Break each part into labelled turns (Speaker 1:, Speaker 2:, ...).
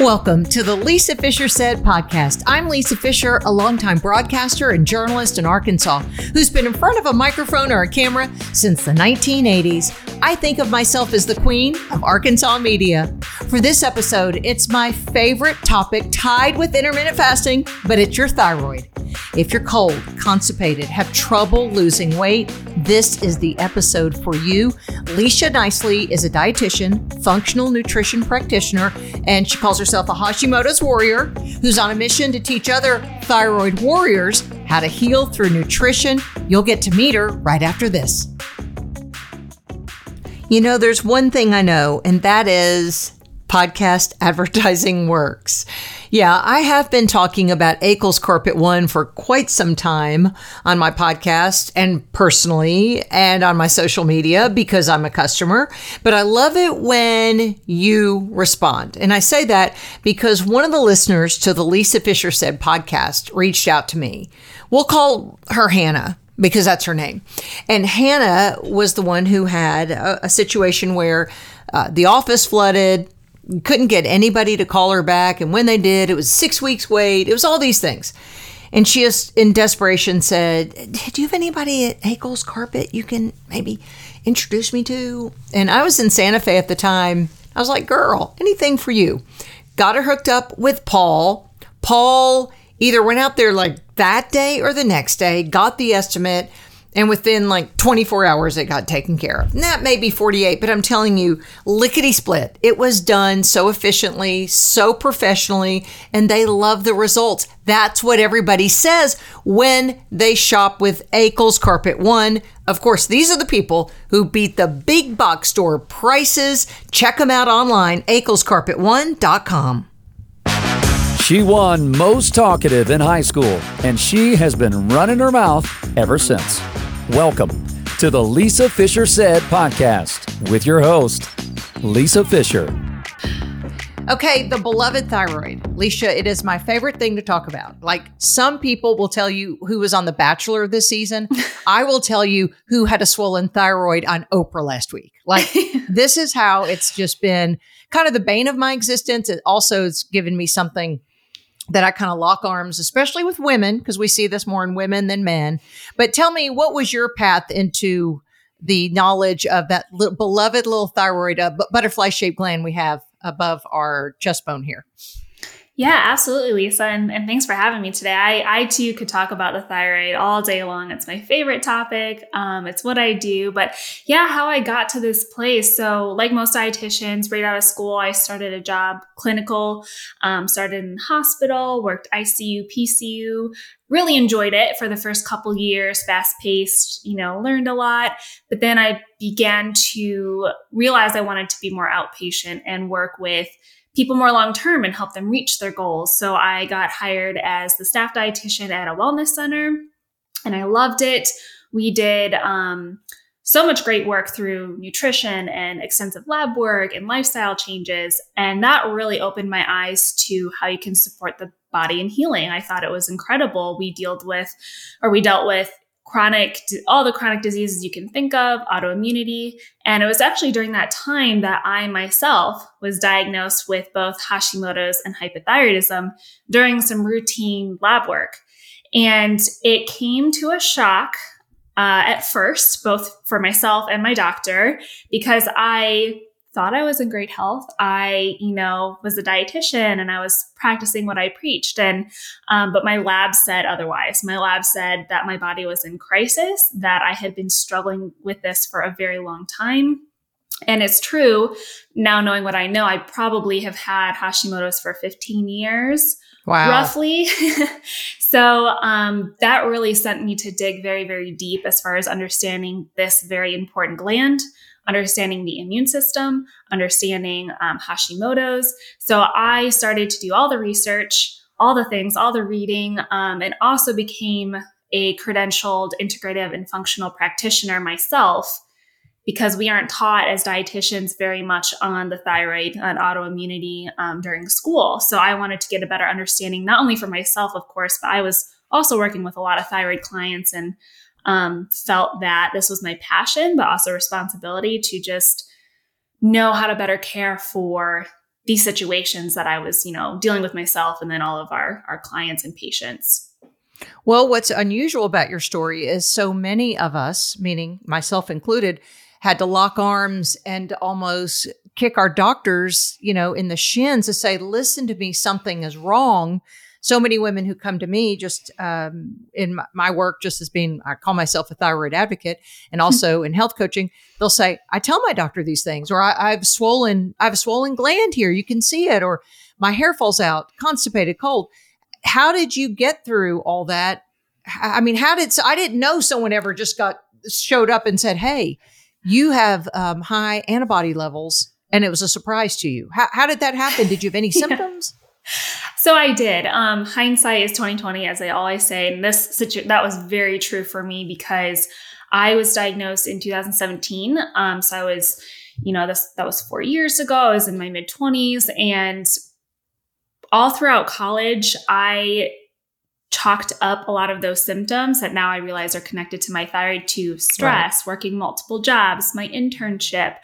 Speaker 1: Welcome to the Lisa Fischer Said podcast. I'm Lisa Fischer, a longtime broadcaster and journalist in Arkansas who's been in front of a microphone or a camera since the 1980s. I think of myself as the queen of Arkansas media. For this episode, it's my favorite topic tied with intermittent fasting, but it's your thyroid. If you're cold, constipated, have trouble losing weight, this is the episode for you. Lisha Nicely is a dietitian, functional nutrition practitioner, and she calls herself a Hashimoto's warrior who's on a mission to teach other thyroid warriors how to heal through nutrition. You'll get to meet her right after this. You know, there's one thing I know, and that is podcast advertising works. Yeah, I have been talking about Akel's Carpet One for quite some time on my podcast and personally and on my social media because I'm a customer. But I love it when you respond. And I say that because one of the listeners to the Lisa Fischer Said podcast reached out to me. We'll call her Hannah because that's her name. And Hannah was the one who had a, a situation where uh, the office flooded couldn't get anybody to call her back. And when they did, it was six weeks wait. It was all these things. And she just, in desperation, said, Do you have anybody at Akel's Carpet you can maybe introduce me to? And I was in Santa Fe at the time. I was like, Girl, anything for you. Got her hooked up with Paul. Paul either went out there like that day or the next day, got the estimate, and within like 24 hours, it got taken care of. And that may be 48, but I'm telling you, lickety split. It was done so efficiently, so professionally, and they love the results. That's what everybody says when they shop with Akel's Carpet One. Of course, these are the people who beat the big box store prices. Check them out online, akelscarpet1.com.
Speaker 2: She won most talkative in high school, and she has been running her mouth ever since. Welcome to the Lisa Fischer Said podcast with your host, Lisa Fischer.
Speaker 1: Okay, the beloved thyroid. Lisha, it is my favorite thing to talk about. Like some people will tell you who was on The Bachelor this season. I will tell you who had a swollen thyroid on Oprah last week. Like this is how it's just been kind of the bane of my existence. It also has given me something that I kind of lock arms, especially with women, because we see this more in women than men. But tell me, what was your path into the knowledge of that li- beloved little thyroid uh, butterfly shaped gland we have above our chest bone here?
Speaker 3: Yeah, absolutely, Lisa. And, and thanks for having me today. I, I too could talk about the thyroid all day long. It's my favorite topic. Um, it's what I do. But yeah, how I got to this place. So, like most dietitians, right out of school, I started a job clinical, um, started in hospital, worked ICU, PCU, really enjoyed it for the first couple years, fast paced, you know, learned a lot. But then I began to realize I wanted to be more outpatient and work with people more long term and help them reach their goals. So I got hired as the staff dietitian at a wellness center and I loved it. We did um, so much great work through nutrition and extensive lab work and lifestyle changes. And that really opened my eyes to how you can support the body in healing. I thought it was incredible. We dealt with, or we dealt with chronic, all the chronic diseases you can think of, autoimmunity. And it was actually during that time that I myself was diagnosed with both Hashimoto's and hypothyroidism during some routine lab work. And it came to a shock uh, at first, both for myself and my doctor, because I thought I was in great health. I, you know, was a dietitian and I was practicing what I preached. And, um, but my lab said otherwise. My lab said that my body was in crisis, that I had been struggling with this for a very long time. And it's true now, knowing what I know, I probably have had Hashimoto's for 15 years. Wow. Roughly. so um, that really sent me to dig very, very deep as far as understanding this very important gland understanding the immune system, understanding um, Hashimoto's. So I started to do all the research, all the things, all the reading, um, and also became a credentialed integrative and functional practitioner myself because we aren't taught as dietitians very much on the thyroid and autoimmunity um, during school. So I wanted to get a better understanding, not only for myself, of course, but I was also working with a lot of thyroid clients and um, felt that this was my passion, but also responsibility to just know how to better care for these situations that I was, you know, dealing with myself and then all of our our clients and patients.
Speaker 1: Well, what's unusual about your story is so many of us, meaning myself included, had to lock arms and almost kick our doctors, you know, in the shins to say, listen to me, something is wrong so many women who come to me just um, in my, my, work, just as being, I call myself a thyroid advocate, and also in health coaching, they'll say, I tell my doctor these things, or I, have swollen, I have a swollen gland here, you can see it, or my hair falls out, constipated, cold. How did you get through all that? I mean, how did, I didn't know someone ever just got, showed up and said, Hey, you have um, high antibody levels and it was a surprise to you. How, how did that happen? Did you have any symptoms?
Speaker 3: So I did. Um, hindsight is twenty twenty, as I always say, and this situ- that was very true for me because I was diagnosed in 2017. Um, so I was, you know, this that was four years ago. I was in my mid twenties, and all throughout college, I chalked up a lot of those symptoms that now I realize are connected to my thyroid to stress, right. working multiple jobs, my internship.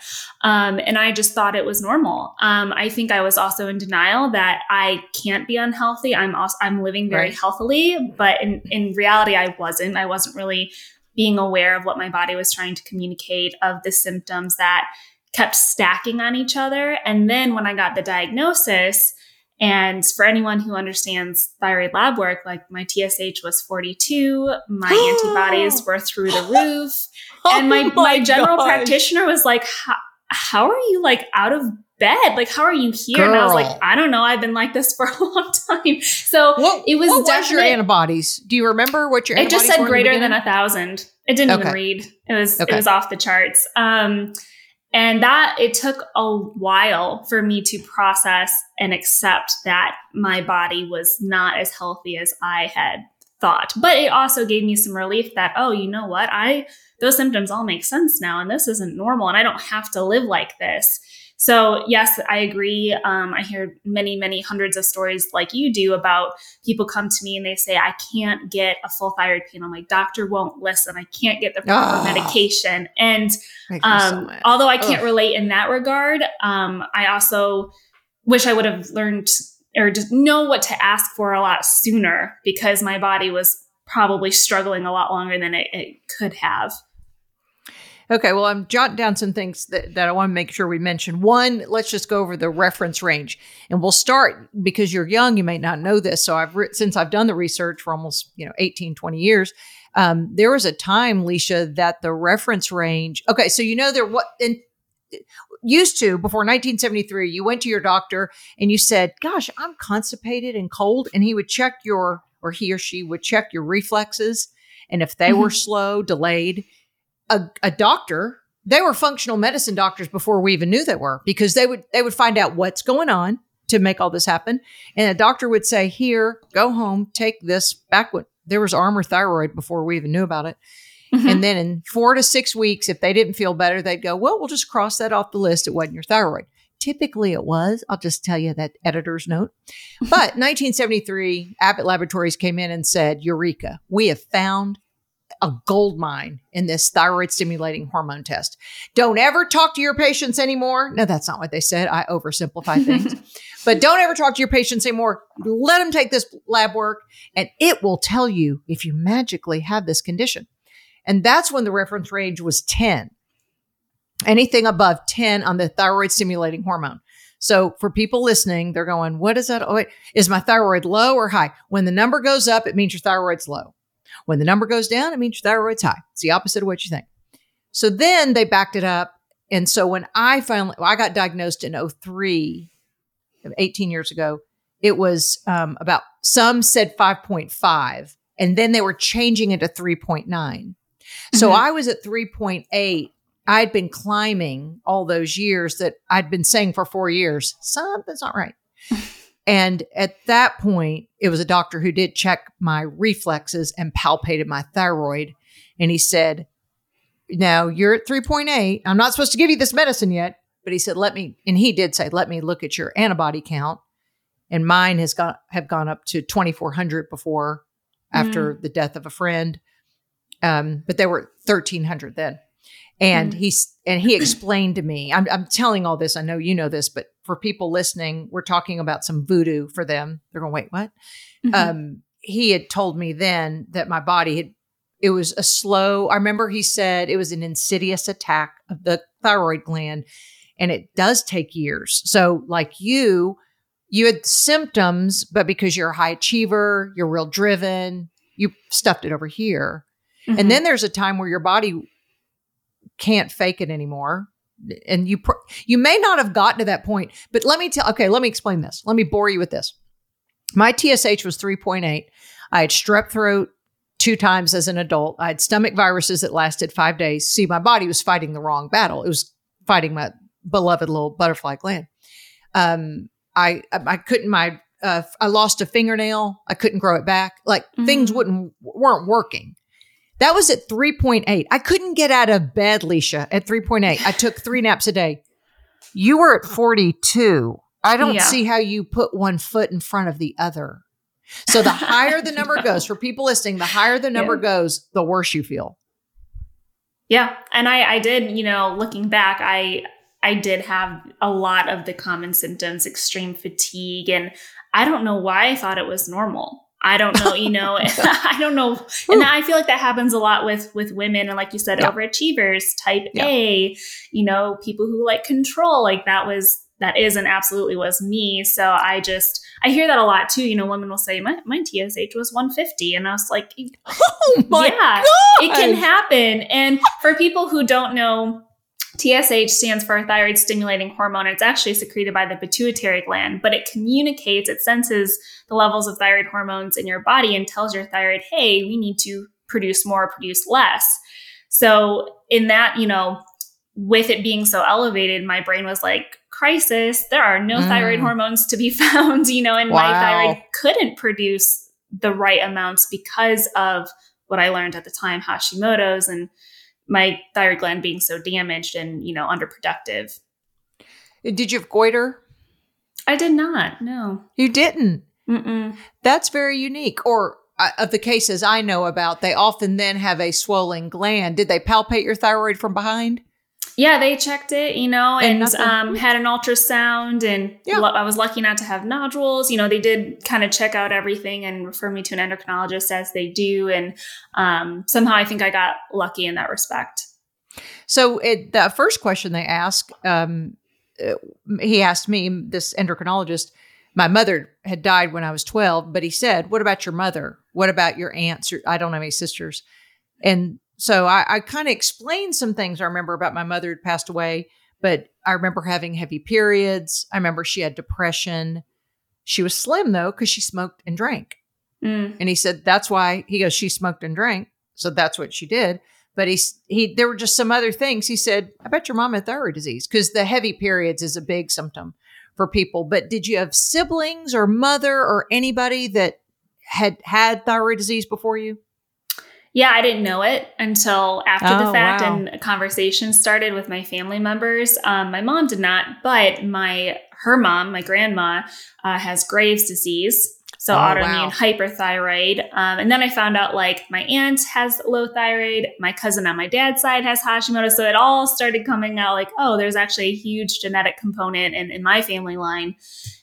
Speaker 3: Um, and I just thought it was normal. Um, I think I was also in denial that I can't be unhealthy. I'm also, I'm living very right. healthily, but in, in reality, I wasn't. I wasn't really being aware of what my body was trying to communicate of the symptoms that kept stacking on each other. And then when I got the diagnosis, and for anyone who understands thyroid lab work, like my TSH was 42, my antibodies were through the roof. Oh and my, my, my general gosh. practitioner was like, how are you like out of bed? Like, how are you here? Girl. And I was like, I don't know. I've been like this for a long time. So
Speaker 1: what,
Speaker 3: it was
Speaker 1: what was your antibodies? Do you remember what your
Speaker 3: It just said greater than a thousand. It didn't okay. even read. It was okay. it was off the charts. Um, and that it took a while for me to process and accept that my body was not as healthy as I had thought. But it also gave me some relief that, oh, you know what? I, those symptoms all make sense now and this isn't normal and I don't have to live like this. So, yes, I agree. Um, I hear many, many hundreds of stories like you do about people come to me and they say, I can't get a full thyroid panel. My doctor won't listen. I can't get the proper oh, um, And um, so although I can't Ugh. relate in that regard, um, I also wish I would have learned or just know what to ask for a lot sooner because my body was probably struggling a lot longer than it, it could have.
Speaker 1: Okay, well, I'm jotting down some things that, that I want to make sure we mention. One, let's just go over the reference range, and we'll start because you're young. You may not know this. So I've re- since I've done the research for almost you know 18, 20 years. Um, there was a time, Lisha, that the reference range. Okay, so you know there what in used to before 1973 you went to your doctor and you said gosh i'm constipated and cold and he would check your or he or she would check your reflexes and if they mm-hmm. were slow delayed a, a doctor. They were functional medicine doctors before we even knew they were because they would they would find out what's going on to make all this happen. And a doctor would say here go home take this back when there was Armour thyroid before we even knew about it. Mm-hmm. and then in four to six weeks if they didn't feel better they'd go well we'll just cross that off the list. It wasn't your thyroid. Typically it was. I'll just tell you that editor's note. But 1973 abbott laboratories came in and said eureka. We have found a gold mine in this thyroid stimulating hormone test. Don't ever talk to your patients anymore. No, that's not what they said. I oversimplify things. but don't ever talk to your patients anymore. Let them take this lab work and it will tell you if you magically have this condition. And that's when the reference range was 10. Anything above 10 on the thyroid stimulating hormone. So for people listening, they're going, what is that? Oh, wait, is my thyroid low or high? When the number goes up, it means your thyroid's low. When the number goes down, it means your thyroid's high. It's the opposite of what you think. So then they backed it up. And so when I finally, well, I got diagnosed in 03, 18 years ago, it was um, about, some said 5.5, and then they were changing it to 3.9. Mm-hmm. So I was at 3.8. I'd been climbing all those years that I'd been saying for four years, something's not right. And at that point, it was a doctor who did check my reflexes and palpated my thyroid. And he said, Now you're at 3.8. I'm not supposed to give you this medicine yet. But he said, Let me, and he did say, Let me look at your antibody count. And mine has got have gone up to 2,400 before after mm. the death of a friend. Um, but they were 1,300 then. And mm. he's and he explained to me, I'm, I'm telling all this, I know you know this, but for people listening, we're talking about some voodoo for them. They're going, wait, what?
Speaker 3: Mhm.
Speaker 1: Um, he had told me then that my body had, it was a slow, I remember he said it was an insidious attack of the thyroid gland and it does take years. So, like you, you had symptoms, but because you're a high achiever, you're real driven, you stuffed it over here.
Speaker 3: Mhm.
Speaker 1: And then there's a time where your body can't fake it anymore. And you pr- you may not have gotten to that point, but let me tell okay, let me explain this. Let me bore you with this. My TSH was 3.8. I had strep throat two times as an adult. I had stomach viruses that lasted 5 days. See, my body was fighting the wrong battle. It was fighting my beloved little butterfly gland. Um I I couldn't my uh, I lost a fingernail. I couldn't grow it back. Like things
Speaker 3: Mhm.
Speaker 1: wouldn't weren't working. That was at 3.8. I couldn't get out of bed, Lisha, at 3.8. I took three naps a day. You were at 42. I don't
Speaker 3: Yeah.
Speaker 1: see how you put one foot in front of the other. So the higher the number goes, for people listening, the higher the number
Speaker 3: Yeah.
Speaker 1: goes, the worse you feel.
Speaker 3: Yeah, and I I did, you know, looking back, I I did have a lot of the common symptoms, extreme fatigue, and I don't know why I thought it was normal. I don't know, you know, I don't know, and I feel like that happens a lot with with women, and like you said,
Speaker 1: Yeah.
Speaker 3: overachievers, type
Speaker 1: Yeah.
Speaker 3: A, you know, people who like control. Like that was that is and absolutely was me. So I just I hear that a lot too. You know, women will say my my TSH was 150, and I was like,
Speaker 1: Oh my
Speaker 3: yeah,
Speaker 1: God.
Speaker 3: it can happen. And for people who don't know, TSH stands for thyroid stimulating hormone. It's actually secreted by the pituitary gland, but it communicates, it senses the levels of thyroid hormones in your body and tells your thyroid, hey, we need to produce more, produce less. So, in that, you know, with it being so elevated, my brain was like, crisis, there are no
Speaker 1: Mm.
Speaker 3: thyroid hormones to be found, you know, and
Speaker 1: Wow.
Speaker 3: my thyroid couldn't produce the right amounts because of what I learned at the time, Hashimoto's and my thyroid gland being so damaged and, you know, underproductive.
Speaker 1: Did you have goiter?
Speaker 3: I did not. No.
Speaker 1: You didn't.
Speaker 3: Mm-mm.
Speaker 1: That's very unique. Or uh, of the cases I know about, they often then have a swollen gland. Did they palpate your thyroid from behind?
Speaker 3: Yeah, they checked it, you know,
Speaker 1: And
Speaker 3: and, um, had an ultrasound, and
Speaker 1: Yeah.
Speaker 3: lo- I was lucky not to have nodules. You know, they did kind of check out everything and refer me to an endocrinologist as they do, and um, somehow I think I got lucky in that respect.
Speaker 1: So it, the first question they ask, um, uh, he asked me, this endocrinologist, my mother had died when I was 12, but he said, What about your mother? What about your aunts? I don't have any sisters. And so I, I kind of explained some things I remember about my mother had passed away, but I remember having heavy periods. I remember she had depression. She was slim though, because she smoked and drank.
Speaker 3: Mm.
Speaker 1: And he said that's why he goes she smoked and drank, so that's what she did. But he's he there were just some other things. He said, I bet your mom had thyroid disease because the heavy periods is a big symptom for people. But did you have siblings or mother or anybody that had had thyroid disease before you?
Speaker 3: Yeah, I didn't know it until after
Speaker 1: Oh,
Speaker 3: the fact,
Speaker 1: wow.
Speaker 3: and a conversation started with my family members. Um, my mom did not, but my her mom, my grandma, uh, has Graves' disease, so
Speaker 1: Oh,
Speaker 3: autoimmune
Speaker 1: wow.
Speaker 3: hyperthyroid. Um, and then I found out like my aunt has low thyroid, my cousin on my dad's side has Hashimoto, so it all started coming out like, oh, there's actually a huge genetic component in, in my family line,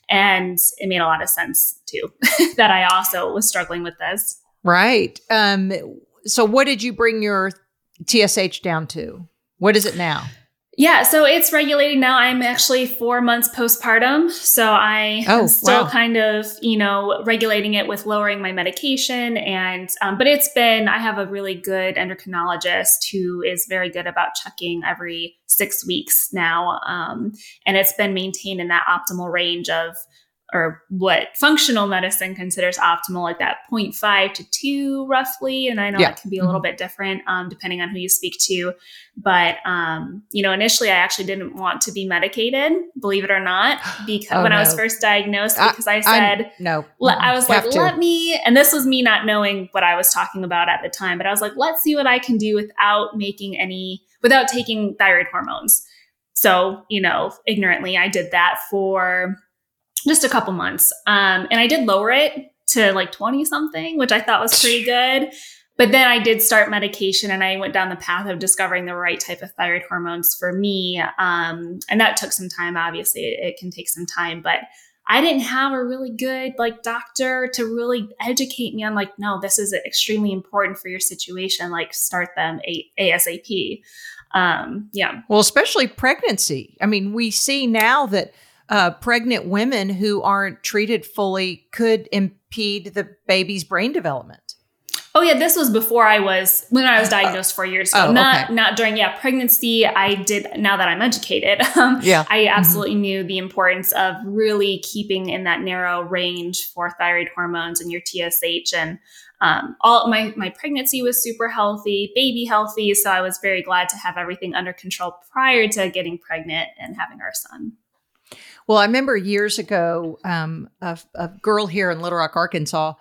Speaker 3: and it made a lot of sense too that I also was struggling with this.
Speaker 1: Right. Um. So what did you bring your TSH down to? What is it now?
Speaker 3: Yeah, so it's regulating now. I'm actually four months postpartum. So I
Speaker 1: Oh,
Speaker 3: am still
Speaker 1: wow.
Speaker 3: kind of, you know, regulating it with lowering my medication. And, um, but it's been, I have a really good endocrinologist who is very good about checking every six weeks now. Um, and it's been maintained in that optimal range of, or what functional medicine considers optimal, like that 0.5 to 2 roughly. And I know
Speaker 1: Yeah.
Speaker 3: that can be a little bit different um, depending on who you speak to. But, um, you know, initially I actually didn't want to be medicated, believe it or not, because
Speaker 1: Oh,
Speaker 3: when I was first diagnosed,
Speaker 1: I-
Speaker 3: because I, said,
Speaker 1: no.
Speaker 3: le- I was like,
Speaker 1: to.
Speaker 3: let me, and this was me not knowing what I was talking about at the time, but I was like, let's see what I can do without making any, without taking thyroid hormones. So, you know, ignorantly, I did that for just a couple months. Um, and I did lower it to like 20 something, which I thought was pretty good. But then I did start medication and I went down the path of discovering the right type of thyroid hormones for me. Um, and that took some time. Obviously, it, it can take some time, but I didn't have a really good like doctor to really educate me on like, no, this is extremely important for your situation. Like, start them a- ASAP. Um, yeah.
Speaker 1: Well, especially pregnancy. I mean, we see now that uh, pregnant women who aren't treated fully could impede the baby's brain development.
Speaker 3: Oh yeah, this was before I was when I was diagnosed four years ago.
Speaker 1: Oh,
Speaker 3: not
Speaker 1: okay.
Speaker 3: not during yeah pregnancy. I did now that I'm educated. Um,
Speaker 1: Yeah.
Speaker 3: I absolutely knew the importance of really keeping in that narrow range for thyroid hormones and your TSH and um, all my my pregnancy was super healthy, baby healthy. So I was very glad to have everything under control prior to getting pregnant and having our son.
Speaker 1: Well, I remember years ago, um, a, a girl here in Little Rock, Arkansas,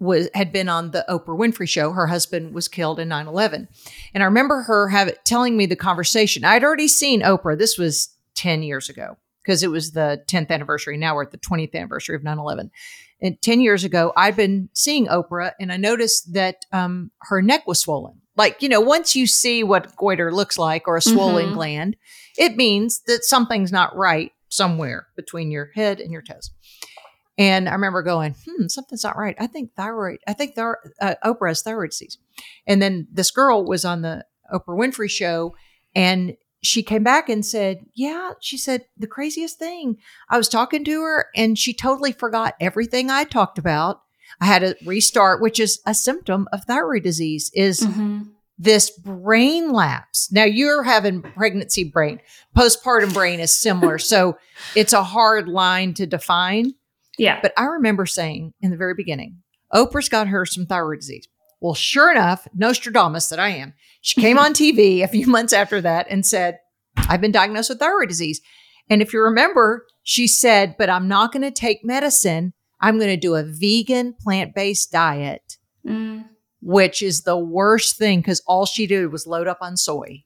Speaker 1: was had been on the Oprah Winfrey show. Her husband was killed in 9-11. And I remember her have telling me the conversation. I'd already seen Oprah. This was 10 years ago because it was the 10th anniversary. Now we're at the 20th anniversary of 9-11. And 10 years ago, I'd been seeing Oprah and I noticed that um, her neck was swollen. Like, you know, once you see what goiter looks like or a swollen
Speaker 3: Mhm.
Speaker 1: gland, it means that something's not right somewhere between your head and your toes. And I remember going, hmm, something's not right. I think thyroid, I think thyro- uh, Oprah has thyroid disease. And then this girl was on the Oprah Winfrey show and she came back and said, yeah, she said, the craziest thing, I was talking to her and she totally forgot everything I talked about. I had to restart, which is a symptom of thyroid disease, is
Speaker 3: Mhm.
Speaker 1: This brain lapse. Now you're having pregnancy brain, postpartum brain is similar. so it's a hard line to define.
Speaker 3: Yeah.
Speaker 1: But I remember saying in the very beginning, Oprah's got her some thyroid disease. Well, sure enough, Nostradamus that I am, she came on TV a few months after that and said, I've been diagnosed with thyroid disease. And if you remember, she said, but I'm not going to take medicine. I'm going to do a vegan plant based diet,
Speaker 3: Mm.
Speaker 1: Which is the worst thing because all she did was load up on soy.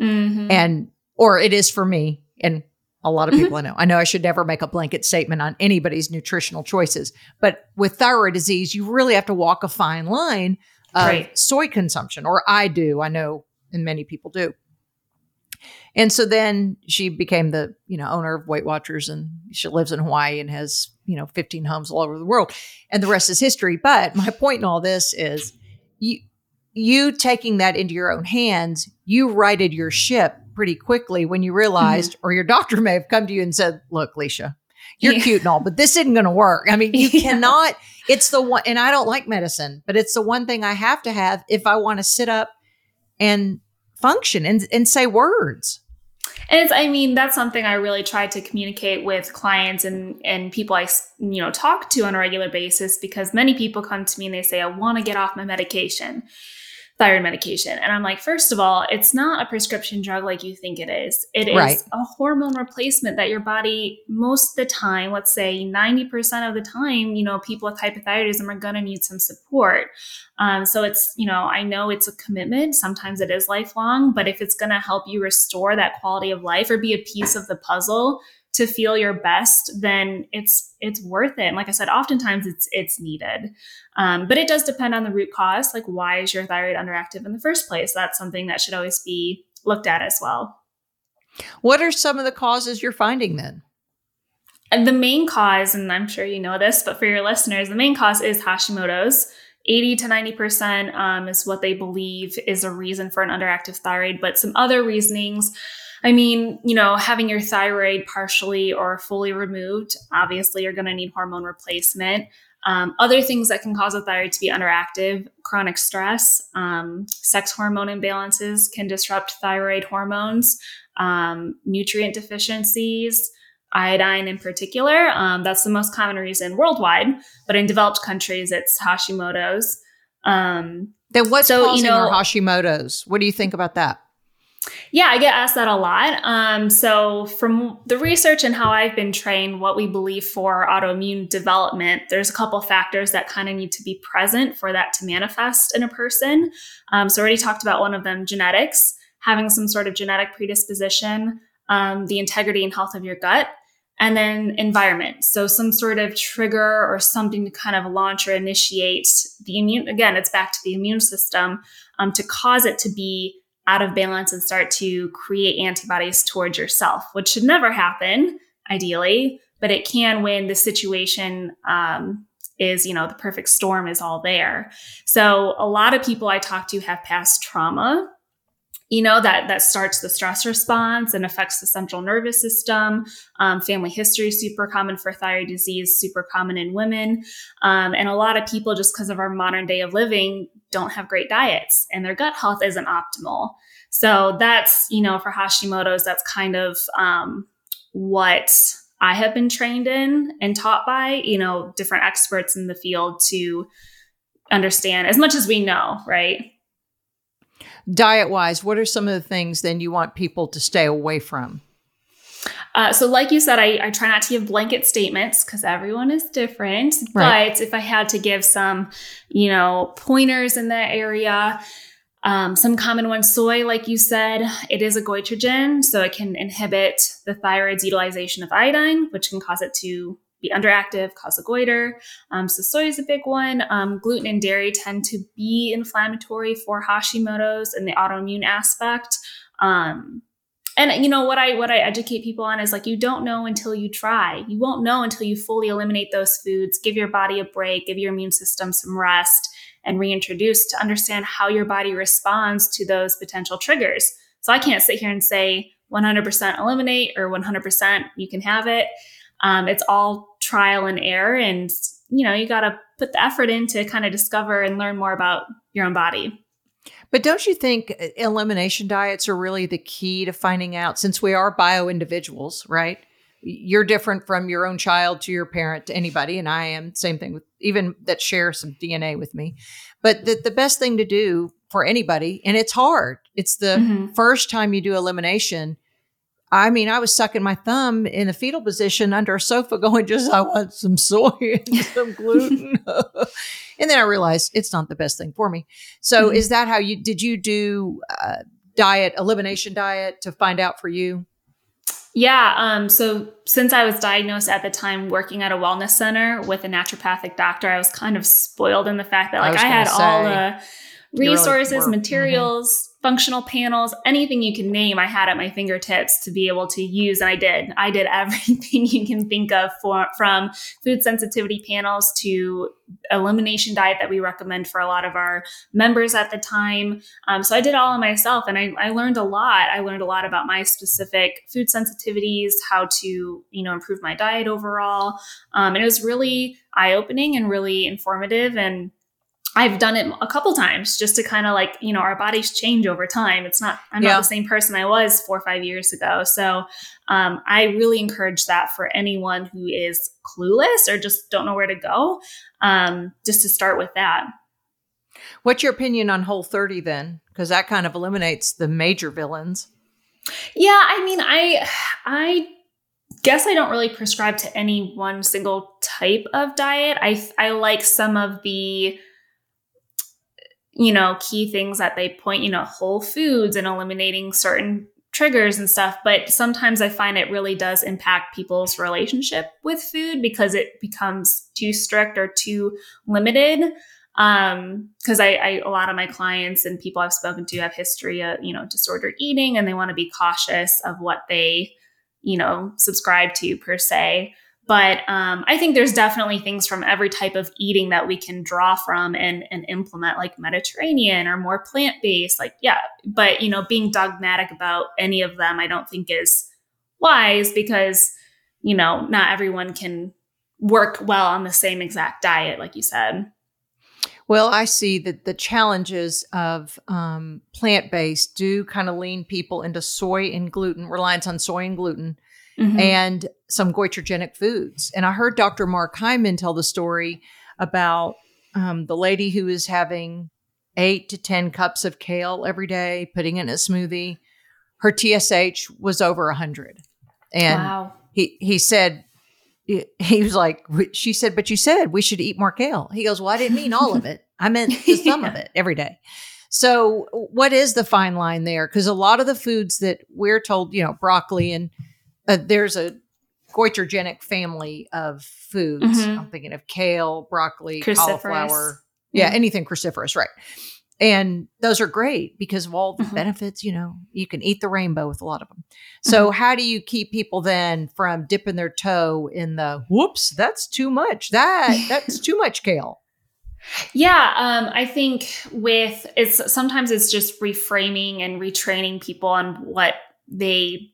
Speaker 3: Mhm.
Speaker 1: And, or it is for me. And a lot of people I know. I know I should never make a blanket statement on anybody's nutritional choices, but with thyroid disease, you really have to walk a fine line of
Speaker 3: Right.
Speaker 1: soy consumption, or I do. I know, and many people do. And so then she became the you know owner of Weight Watchers, and she lives in Hawaii and has you know 15 homes all over the world, and the rest is history. But my point in all this is you you taking that into your own hands, you righted your ship pretty quickly when you mm-hmm. realized, or your doctor may have come to you and said, "Look, Lisha, you're
Speaker 3: Yeah.
Speaker 1: cute and all, but this isn't going to work." I mean, you
Speaker 3: Yeah.
Speaker 1: cannot. It's the one, and I don't like medicine, but it's the one thing I have to have if I want to sit up and function and and say words.
Speaker 3: And it's, I mean, that's something I really try to communicate with clients and, and people I, you know, talk to on a regular basis because many people come to me and they say, I want to get off my medication, thyroid medication. And I'm like, first of all, it's not a prescription drug like you think it is. It is
Speaker 1: Right.
Speaker 3: a hormone replacement that your body, most of the time, let's say 90% of the time, you know, people with hypothyroidism are going to need some support. Um, so it's, you know, I know it's a commitment. Sometimes it is lifelong, but if it's going to help you restore that quality of life or be a piece of the puzzle to feel your best, then it's it's worth it. And like I said, oftentimes it's it's needed, um, but it does depend on the root cause. Like, why is your thyroid underactive in the first place? That's something that should always be looked at as well.
Speaker 1: What are some of the causes you're finding then?
Speaker 3: And the main cause, and I'm sure you know this, but for your listeners, the main cause is Hashimoto's. 80 to 90% um, is what they believe is a reason for an underactive thyroid, but some other reasonings. I mean, you know, having your thyroid partially or fully removed, obviously, you're going to need hormone replacement. Um, other things that can cause a thyroid to be underactive chronic stress, um, sex hormone imbalances can disrupt thyroid hormones, um, nutrient deficiencies, iodine in particular. Um, that's the most common reason worldwide, but in developed countries, it's Hashimoto's. Um,
Speaker 1: Then what's
Speaker 3: So, you
Speaker 1: causing
Speaker 3: know-
Speaker 1: her Hashimoto's? What do you think about that?
Speaker 3: Yeah, I get asked that a lot. Um, so, from the research and how I've been trained, what we believe for autoimmune development, there's a couple factors that kind of need to be present for that to manifest in a person. Um, so, I already talked about one of them genetics, having some sort of genetic predisposition, um, the integrity and health of your gut. and then environment. So some sort of trigger or something to kind of launch or initiate the immune. Again, it's back to the immune system um, to cause it to be out of balance and start to create antibodies towards yourself, which should never happen, ideally, but it can when the situation um, is, you know, the perfect storm is all there. So a lot of people I talk to have past trauma you know that that starts the stress response and affects the central nervous system. Um, family history super common for thyroid disease super common in women. Um, and a lot of people just because of our modern day of living don't have great diets and their gut health isn't optimal. So that's you know for hashimoto's that's kind of um, what i have been trained in and taught by you know different experts in the field to understand as much as we know right
Speaker 1: diet wise, what are some of the things then you want people to stay away from?
Speaker 3: Uh, so, like you said, I, I, try not to give blanket statements because everyone is different. Right. But if I had to give some, you know, pointers in that area, um, some common ones, soy, like you said, it is a goitrogen, so it can inhibit the thyroid's utilization of iodine, which can cause it to be underactive, cause a goiter. Um, so soy is a big one. Um, gluten and dairy tend to be inflammatory for Hashimoto's and the autoimmune aspect. Um, and you know what I what I educate people on is like you don't know until you try. You won't know until you fully eliminate those foods. Give your body a break. Give your immune system some rest and reintroduce to understand how your body responds to those potential triggers. So I can't sit here and say 100% eliminate or 100% you can have it. Um, it's all trial and error, and you know you got to put the effort in to kind of discover and learn more about your own body.
Speaker 1: But don't you think uh, elimination diets are really the key to finding out since we are bio individuals, right? You're different from your own child to your parent to anybody, and I am same thing with even that share some DNA with me. But the, the best thing to do for anybody, and it's hard. It's the mm-hmm. first time you do elimination I mean, I was sucking my thumb in a fetal position under a sofa, going, just, I want some soy and some gluten. and then I realized it's not the best thing for me. So, mm-hmm. is that how you did you do uh, diet, elimination diet to find out for you?
Speaker 3: Yeah. Um, so, since I was diagnosed at the time working at a wellness center with a naturopathic doctor, I was kind of spoiled in the fact that, like, I, I had say, all the resources, really mm-hmm. materials. Mm-hmm functional panels, anything you can name, I had at my fingertips to be able to use. And I did. I did everything you can think of for, from food sensitivity panels to elimination diet that we recommend for a lot of our members at the time. Um, so I did all of myself and I, I learned a lot. I learned a lot about my specific food sensitivities, how to, you know, improve my diet overall. Um, and it was really eye opening and really informative. And I've done it a couple times just to kind of like, you know, our bodies change over time. It's not, I'm yeah. not the same person I was four or five years ago. So um, I really encourage that for anyone who is clueless or just don't know where to go, um, just to start with that.
Speaker 1: What's your opinion on Whole 30 then? Because that kind of eliminates the major villains.
Speaker 3: Yeah, I mean, I, I guess I don't really prescribe to any one single type of diet. I, I like some of the, you know, key things that they point, you know, whole foods and eliminating certain triggers and stuff. But sometimes I find it really does impact people's relationship with food because it becomes too strict or too limited. Um, because I, I, a lot of my clients and people I've spoken to have history of, you know, disordered eating and they want to be cautious of what they, you know, subscribe to per se. But um, I think there's definitely things from every type of eating that we can draw from and, and implement, like Mediterranean or more plant based. Like, yeah, but you know, being dogmatic about any of them, I don't think is wise because you know not everyone can work well on the same exact diet, like you said.
Speaker 1: Well, I see that the challenges of um, plant based do kind of lean people into soy and gluten, reliance on soy and gluten mm-hmm. and some goitrogenic foods. And I heard Dr. Mark Hyman tell the story about um, the lady who is having eight to 10 cups of kale every day, putting in a smoothie. Her TSH was over 100. And wow. he, he said, he was like, she said, but you said we should eat more kale. He goes, well, I didn't mean all of it. I meant some yeah. of it every day. So, what is the fine line there? Because a lot of the foods that we're told, you know, broccoli and uh, there's a goitrogenic family of foods.
Speaker 3: Mhm.
Speaker 1: I'm thinking of kale, broccoli,
Speaker 3: Cruciferous.
Speaker 1: cauliflower. Yeah,
Speaker 3: Mhm.
Speaker 1: anything cruciferous, right. And those are great because of all the
Speaker 3: Mhm.
Speaker 1: benefits, you know, you can eat the rainbow with a lot of them. So, how do you keep people then from dipping their toe in the whoops, that's too much. That that's too much kale.
Speaker 3: Yeah, um, I think with it's sometimes it's just reframing and retraining people on what they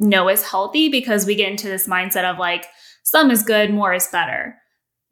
Speaker 3: know is healthy because we get into this mindset of like some is good, more is better.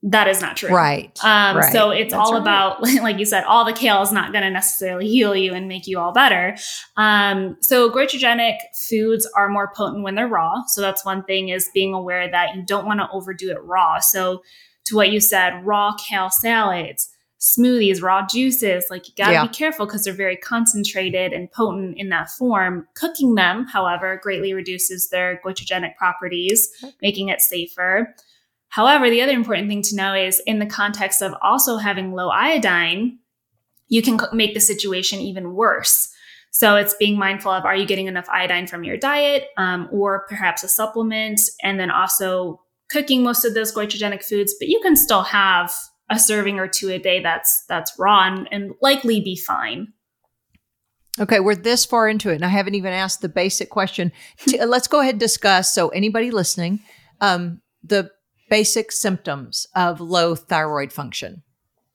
Speaker 3: That is not true.
Speaker 1: Right.
Speaker 3: Um,
Speaker 1: right.
Speaker 3: So it's
Speaker 1: That's
Speaker 3: all
Speaker 1: right.
Speaker 3: about, like you said, all the kale is not going to necessarily heal you and make you all better. Um, so goitrogenic foods are more potent when they're raw. So that's one thing is being aware that you don't want to overdo it raw. So to what you said, raw kale salads, smoothies, raw juices, like you got to
Speaker 1: Yeah.
Speaker 3: be careful because they're very concentrated and potent in that form. Cooking them, however, greatly reduces their goitrogenic properties, making it safer. However, the other important thing to know is in the context of also having low iodine, you can make the situation even worse. So it's being mindful of are you getting enough iodine from your diet um, or perhaps a supplement, and then also cooking most of those goitrogenic foods, but you can still have a serving or two a day that's that's raw and, and likely be fine.
Speaker 1: Okay, we're this far into it, and I haven't even asked the basic question. T- uh, Let's go ahead and discuss. So, anybody listening, um, the basic symptoms of low thyroid function.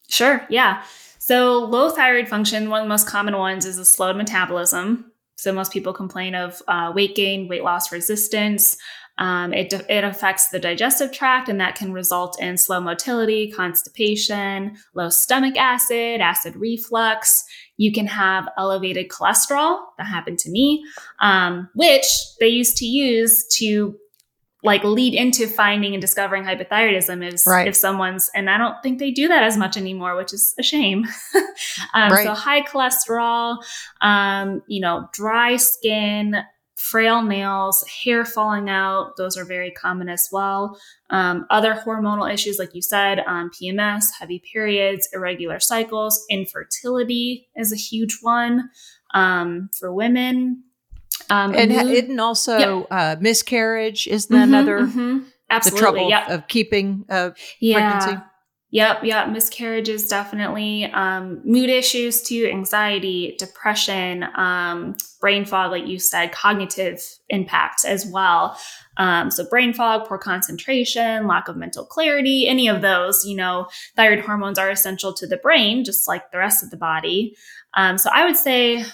Speaker 3: Sure, yeah. So low thyroid function, one of the most common ones is a slowed metabolism. So most people complain of uh, weight gain, weight loss resistance. Um, it, it affects the digestive tract, and that can result in slow motility, constipation, low stomach acid, acid reflux. You can have elevated cholesterol. That happened to me, um, which they used to use to like lead into finding and discovering hypothyroidism is
Speaker 1: Right.
Speaker 3: if someone's and I don't think they do that as much anymore, which is a shame. um,
Speaker 1: Right.
Speaker 3: So high cholesterol, um, you know, dry skin, frail nails, hair falling out, those are very common as well. Um, other hormonal issues, like you said, um, PMS, heavy periods, irregular cycles, infertility is a huge one um, for women. Um,
Speaker 1: And, ha-
Speaker 3: mood-
Speaker 1: and also uh, miscarriage is
Speaker 3: Mhm,
Speaker 1: another
Speaker 3: mhm.
Speaker 1: the trouble
Speaker 3: Yep.
Speaker 1: of keeping uh,
Speaker 3: yeah.
Speaker 1: pregnancy?
Speaker 3: Yep, yep. Miscarriages definitely. Um, mood issues too, anxiety, depression, um, brain fog, like you said, cognitive impacts as well. Um, so brain fog, poor concentration, lack of mental clarity, any of those, you know, thyroid hormones are essential to the brain, just like the rest of the body. Um, so I would say if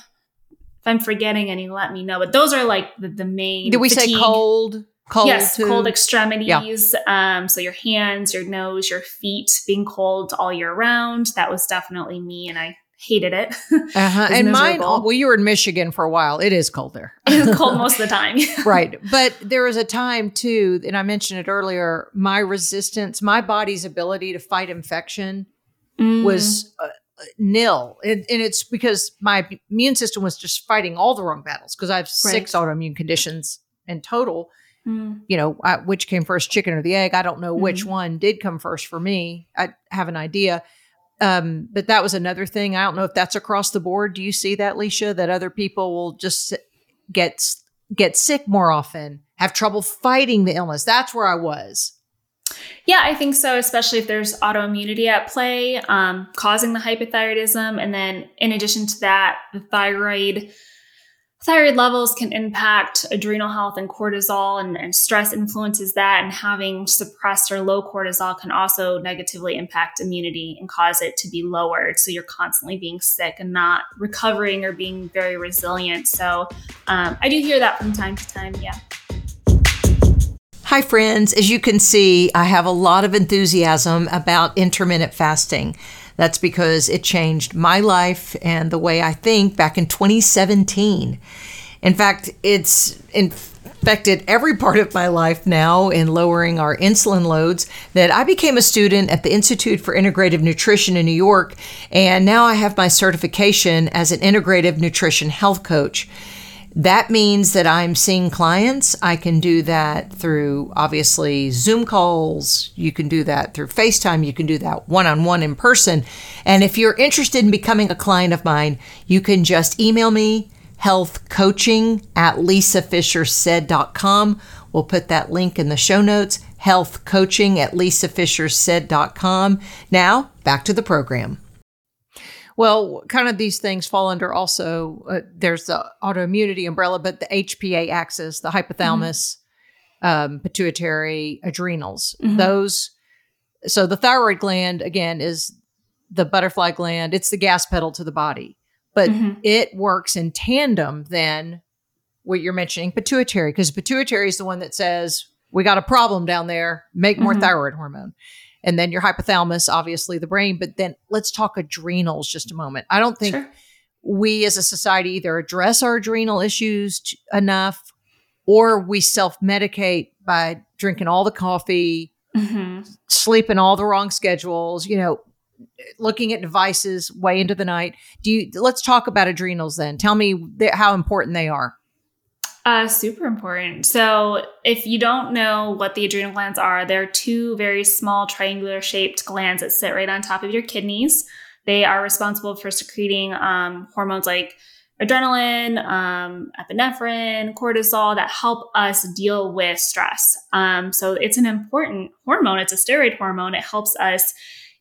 Speaker 3: I'm forgetting any, let me know. But those are like the, the main.
Speaker 1: Did we say cold? Cold.
Speaker 3: yes,
Speaker 1: too?
Speaker 3: cold extremities. Um, so your hands, your nose, your feet being cold all year round. That was definitely me, and I hated it.
Speaker 1: Uh-huh.
Speaker 3: was
Speaker 1: And mine, well, you were in Michigan for a while. It is cold there.
Speaker 3: it is cold most of the time.
Speaker 1: right. But there was a time too, and I mentioned it earlier, my resistance, my body's ability to fight infection
Speaker 3: Mm.
Speaker 1: was uh, nil. And, and it's because my immune system was just fighting all the wrong battles because I have six autoimmune conditions in total.
Speaker 3: Mm.
Speaker 1: You know, I, which came first, chicken or the egg? I don't know which
Speaker 3: Mhm.
Speaker 1: one did come first for me. I have an idea. Um, but that was another thing. I don't know if that's across the board. Do you see that, Lisha? That other people will just get get sick more often, have trouble fighting the illness. That's where I was.
Speaker 3: Yeah, I think so, especially if there's autoimmunity at play, um, causing the hypothyroidism. And then in addition to that, the thyroid thyroid levels can impact adrenal health and cortisol and, and stress influences that. And having suppressed or low cortisol can also negatively impact immunity and cause it to be lowered. So you're constantly being sick and not recovering or being very resilient. So um, I do hear that from time to time. Yeah.
Speaker 1: Hi, friends. As you can see, I have a lot of enthusiasm about intermittent fasting. That's because it changed my life and the way I think back in 2017. In fact, it's infected every part of my life now in lowering our insulin loads that I became a student at the Institute for Integrative Nutrition in New York, and now I have my certification as an integrative nutrition health coach. That means that I'm seeing clients. I can do that through obviously Zoom calls. You can do that through FaceTime. You can do that one on one in person. And if you're interested in becoming a client of mine, you can just email me health coaching at lisafischersaid.com We'll put that link in the show notes, health coaching at lisafischersaid.com. Now, back to the program. Well, kind of these things fall under also, uh, there's the autoimmunity umbrella, but the HPA axis, the hypothalamus, mm-hmm. um, pituitary, adrenals, mm-hmm. those. So the thyroid gland, again, is the butterfly gland, it's the gas pedal to the body, but mm-hmm. it works in tandem then what you're mentioning, pituitary, because pituitary is the one that says, we got a problem down there, make more mm-hmm. thyroid hormone and then your hypothalamus, obviously the brain. But then let's talk adrenals just a moment. I don't think sure. we as a society either address our adrenal issues t- enough or we self medicate by drinking all the coffee, mm-hmm. sleeping all the wrong schedules, you know, looking at devices way into the night. Do you, let's talk about adrenals then. Tell me th- how important they are.
Speaker 3: Uh, super important. So, if you don't know what the adrenal glands are, they're two very small triangular shaped glands that sit right on top of your kidneys. They are responsible for secreting um, hormones like adrenaline, um, epinephrine, cortisol that help us deal with stress. Um, so, it's an important hormone. It's a steroid hormone. It helps us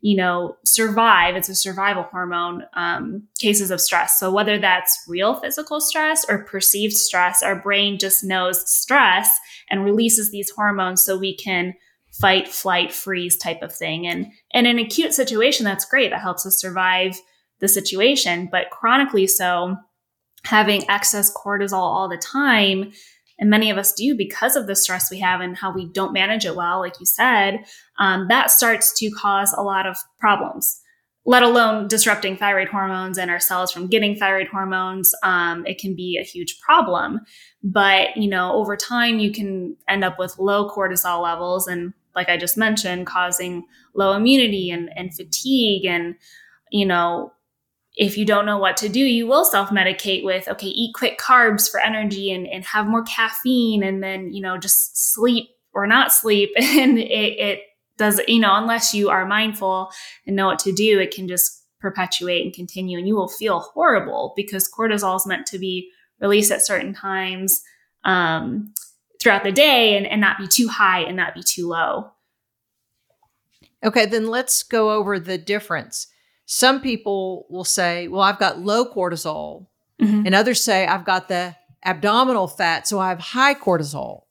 Speaker 3: you know, survive. It's a survival hormone, um, cases of stress. So whether that's real physical stress or perceived stress, our brain just knows stress and releases these hormones so we can fight, flight, freeze type of thing. And, and in an acute situation, that's great. That helps us survive the situation. But chronically so, having excess cortisol all the time and many of us do because of the stress we have and how we don't manage it well, like you said, um, that starts to cause a lot of problems, let alone disrupting thyroid hormones and our cells from getting thyroid hormones. Um, it can be a huge problem. But, you know, over time, you can end up with low cortisol levels and, like I just mentioned, causing low immunity and, and fatigue and, you know, if you don't know what to do, you will self medicate with, okay, eat quick carbs for energy and, and have more caffeine and then, you know, just sleep or not sleep. And it, it does, you know, unless you are mindful and know what to do, it can just perpetuate and continue. And you will feel horrible because cortisol is meant to be released at certain times um, throughout the day and, and not be too high and not be too low.
Speaker 1: Okay, then let's go over the difference some people will say, well, I've got low cortisol. Mm-hmm. And others say, I've got the abdominal fat, so I have high cortisol.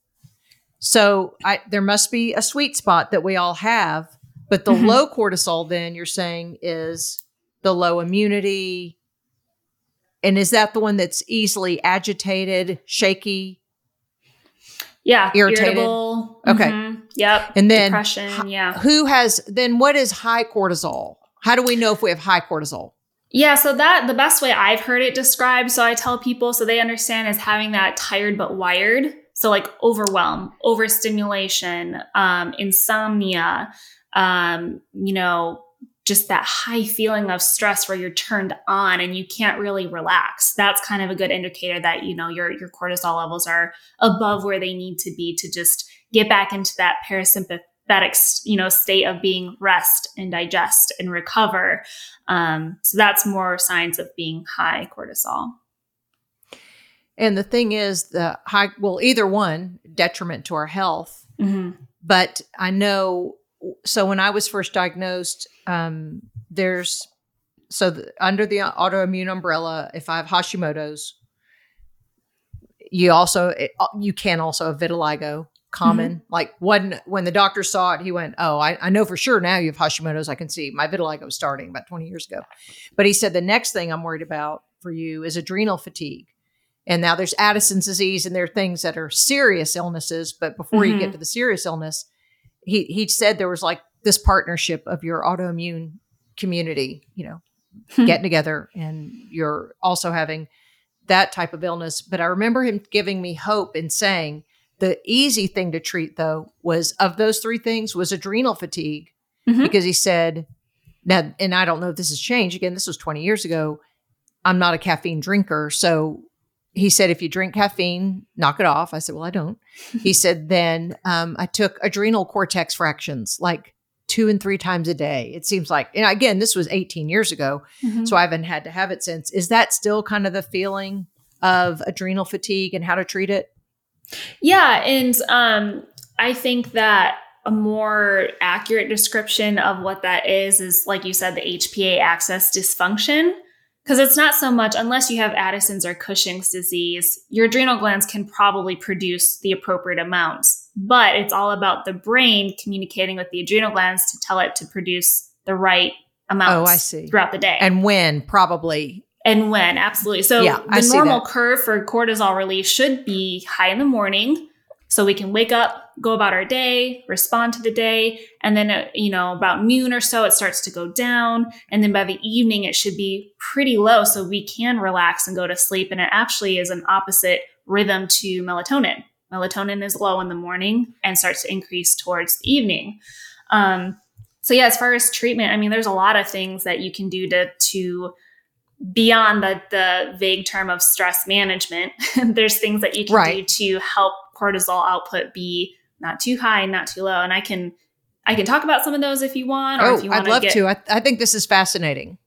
Speaker 1: So I, there must be a sweet spot that we all have. But the mm-hmm. low cortisol, then you're saying, is the low immunity. And is that the one that's easily agitated, shaky?
Speaker 3: Yeah,
Speaker 1: irritated.
Speaker 3: Irritable.
Speaker 1: Okay.
Speaker 3: Mm-hmm. Yep.
Speaker 1: And then
Speaker 3: depression. Yeah.
Speaker 1: Who has then what is high cortisol? How do we know if we have high cortisol?
Speaker 3: Yeah, so that the best way I've heard it described, so I tell people so they understand is having that tired but wired. So like overwhelm, overstimulation, um, insomnia, um, you know, just that high feeling of stress where you're turned on and you can't really relax. That's kind of a good indicator that you know your your cortisol levels are above where they need to be to just get back into that parasympathetic that ex, you know state of being rest and digest and recover. Um, so that's more signs of being high cortisol.
Speaker 1: And the thing is, the high well, either one detriment to our health. Mm-hmm. But I know. So when I was first diagnosed, um, there's so the, under the autoimmune umbrella, if I have Hashimoto's, you also it, you can also have vitiligo common. Mm-hmm. Like when when the doctor saw it, he went, "Oh, I, I know for sure now you have Hashimoto's. I can see my vitiligo was starting about 20 years ago." But he said the next thing I'm worried about for you is adrenal fatigue. And now there's Addison's disease, and there are things that are serious illnesses. But before mm-hmm. you get mm-hmm. to the serious illness, he he said there was like this partnership of your autoimmune community, you know, hmm. getting together, and you're also having that type of illness. But I remember him giving me hope and saying, the easy thing to treat, though, was of those three things was adrenal fatigue, mm-hmm. because he said, now, and I don't know if this has changed. Again, this was 20 years ago. I'm not a caffeine drinker. So he said, if you drink caffeine, knock it off. I said, well, I don't. he said, then um, I took adrenal cortex fractions like two and three times a day. It seems like, and again, this was 18 years ago. Mm-hmm. So I haven't had to have it since. Is that still kind of the feeling of adrenal fatigue and how to treat it?
Speaker 3: Yeah, and um, I think that a more accurate description of what that is is, like you said, the HPA axis dysfunction. Because it's not so much, unless you have Addison's or Cushing's disease, your adrenal glands can probably produce the appropriate amounts. But it's all about the brain communicating with the adrenal glands to tell it to produce the right amounts
Speaker 1: Oh, I see.
Speaker 3: throughout the day.
Speaker 1: And when, probably.
Speaker 3: And when, absolutely. So
Speaker 1: Yeah,
Speaker 3: the
Speaker 1: see
Speaker 3: normal curve for cortisol release should be high in the morning. So we can wake up, go about our day, respond to the day. And then, uh, you know, about noon or so, it starts to go down. And then by the evening, it should be pretty low. So we can relax and go to sleep. And it actually is an opposite rhythm to melatonin. Melatonin is low in the morning and starts to increase towards the evening. Um, so yeah, as far as treatment, I mean, there's a lot of things that you can do to to beyond the the vague term of stress management. there's things that you can
Speaker 1: Right.
Speaker 3: do to help cortisol output be not too high, not too low. And I can I can talk about some of those if you want, or
Speaker 1: Oh,
Speaker 3: if you
Speaker 1: I'd
Speaker 3: want
Speaker 1: love
Speaker 3: get,
Speaker 1: to. I, I think this is fascinating.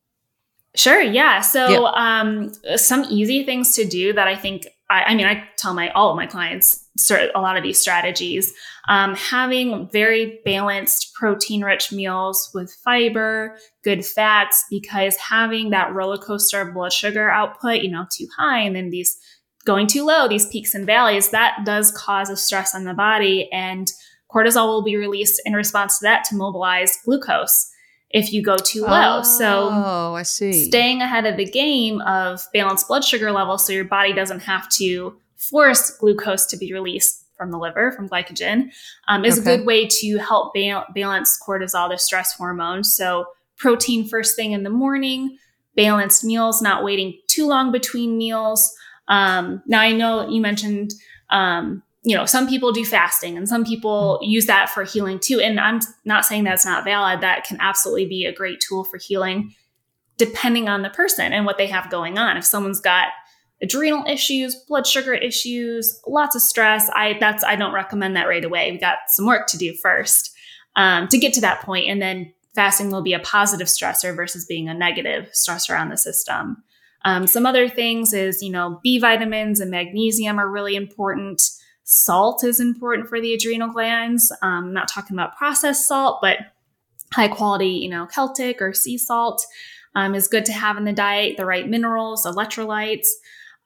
Speaker 3: Sure, yeah. So,
Speaker 1: Yeah.
Speaker 3: um, some easy things to do that I think, I, I mean, I tell my all of my clients a lot of these strategies. Um, having very balanced, protein-rich meals with fiber, good fats, because having that roller coaster of blood sugar output, you know, too high, and then these going too low, these peaks and valleys, that does cause a stress on the body, and cortisol will be released in response to that to mobilize glucose if you go too low. So
Speaker 1: oh, I see.
Speaker 3: staying ahead of the game of balanced blood sugar levels so your body doesn't have to force glucose to be released from the liver from glycogen um, is
Speaker 1: Okay.
Speaker 3: a good way to help ba- balance cortisol the stress hormone so protein first thing in the morning balanced meals not waiting too long between meals um, now i know you mentioned um, you know some people do fasting and some people use that for healing too and i'm not saying that's not valid that can absolutely be a great tool for healing depending on the person and what they have going on. If someone's got adrenal issues, blood sugar issues, lots of stress, I that's I don't recommend that right away. We got some work to do first um, to get to that point, and then fasting will be a positive stressor versus being a negative stressor on the system. Um, some other things is you know B vitamins and magnesium are really important. Salt is important for the adrenal glands. Um, I'm not talking about processed salt, but high quality, you know, Celtic or sea salt um, is good to have in the diet. The right minerals, electrolytes,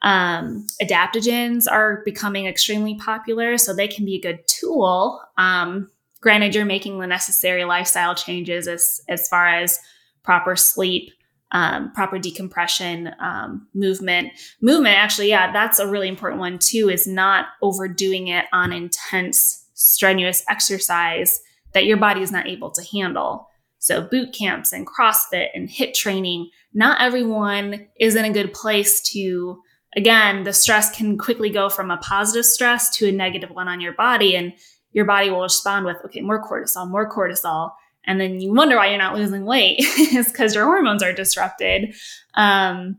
Speaker 3: um, adaptogens are becoming extremely popular, so they can be a good tool. Um, granted, you're making the necessary lifestyle changes as as far as proper sleep. Um, proper decompression, um, movement. Movement, actually, yeah, that's a really important one too, is not overdoing it on intense, strenuous exercise that your body is not able to handle. So, boot camps and CrossFit and HIIT training, not everyone is in a good place to, again, the stress can quickly go from a positive stress to a negative one on your body. And your body will respond with, okay, more cortisol, more cortisol. And then you wonder why you're not losing weight. it's because your hormones are disrupted. Um,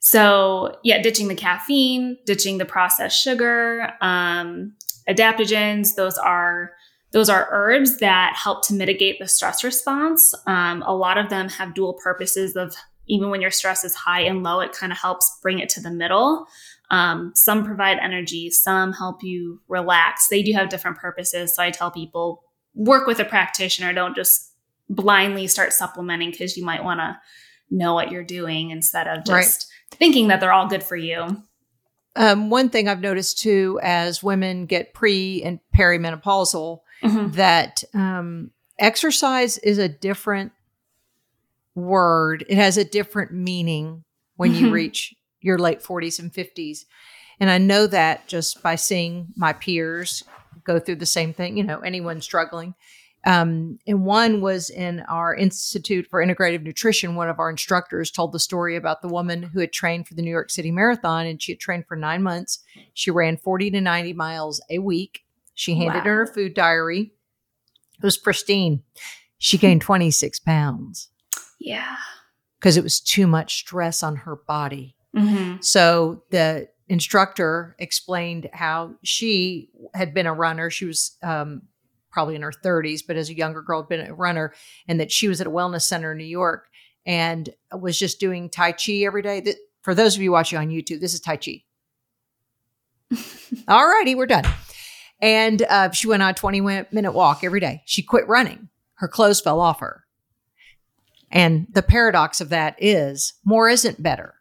Speaker 3: so, yeah, ditching the caffeine, ditching the processed sugar, um, adaptogens, those are those are herbs that help to mitigate the stress response. Um, a lot of them have dual purposes of even when your stress is high and low, it kind of helps bring it to the middle. Um, some provide energy, some help you relax. They do have different purposes. So I tell people work with a practitioner, don't just blindly start supplementing because you might want to know what you're doing instead of just
Speaker 1: Right.
Speaker 3: thinking that they're all good for you.
Speaker 1: Um, one thing I've noticed too, as women get pre and perimenopausal,
Speaker 3: Mhm.
Speaker 1: that um, exercise is a different word. It has a different meaning when you
Speaker 3: Mhm.
Speaker 1: reach your late 40s and 50s. And I know that just by seeing my peers go through the same thing, you know, anyone struggling. Um, and one was in our Institute for Integrative Nutrition. One of our instructors told the story about the woman who had trained for the New York City Marathon and she had trained for nine months. She ran 40 to 90 miles a week. She handed in her
Speaker 3: Wow.
Speaker 1: food diary. It was pristine. She gained 26 pounds
Speaker 3: Yeah.
Speaker 1: because it was too much stress on her body.
Speaker 3: hmm
Speaker 1: So the instructor explained how she had been a runner. She was um, probably in her 30s, but as a younger girl, had been a runner, and that she was at a wellness center in New York and was just doing Tai Chi every day. For those of you watching on YouTube, this is Tai Chi. All righty, we're done. And uh, she went on a 20 minute walk every day. She quit running. Her clothes fell off her. And the paradox of that is more isn't better.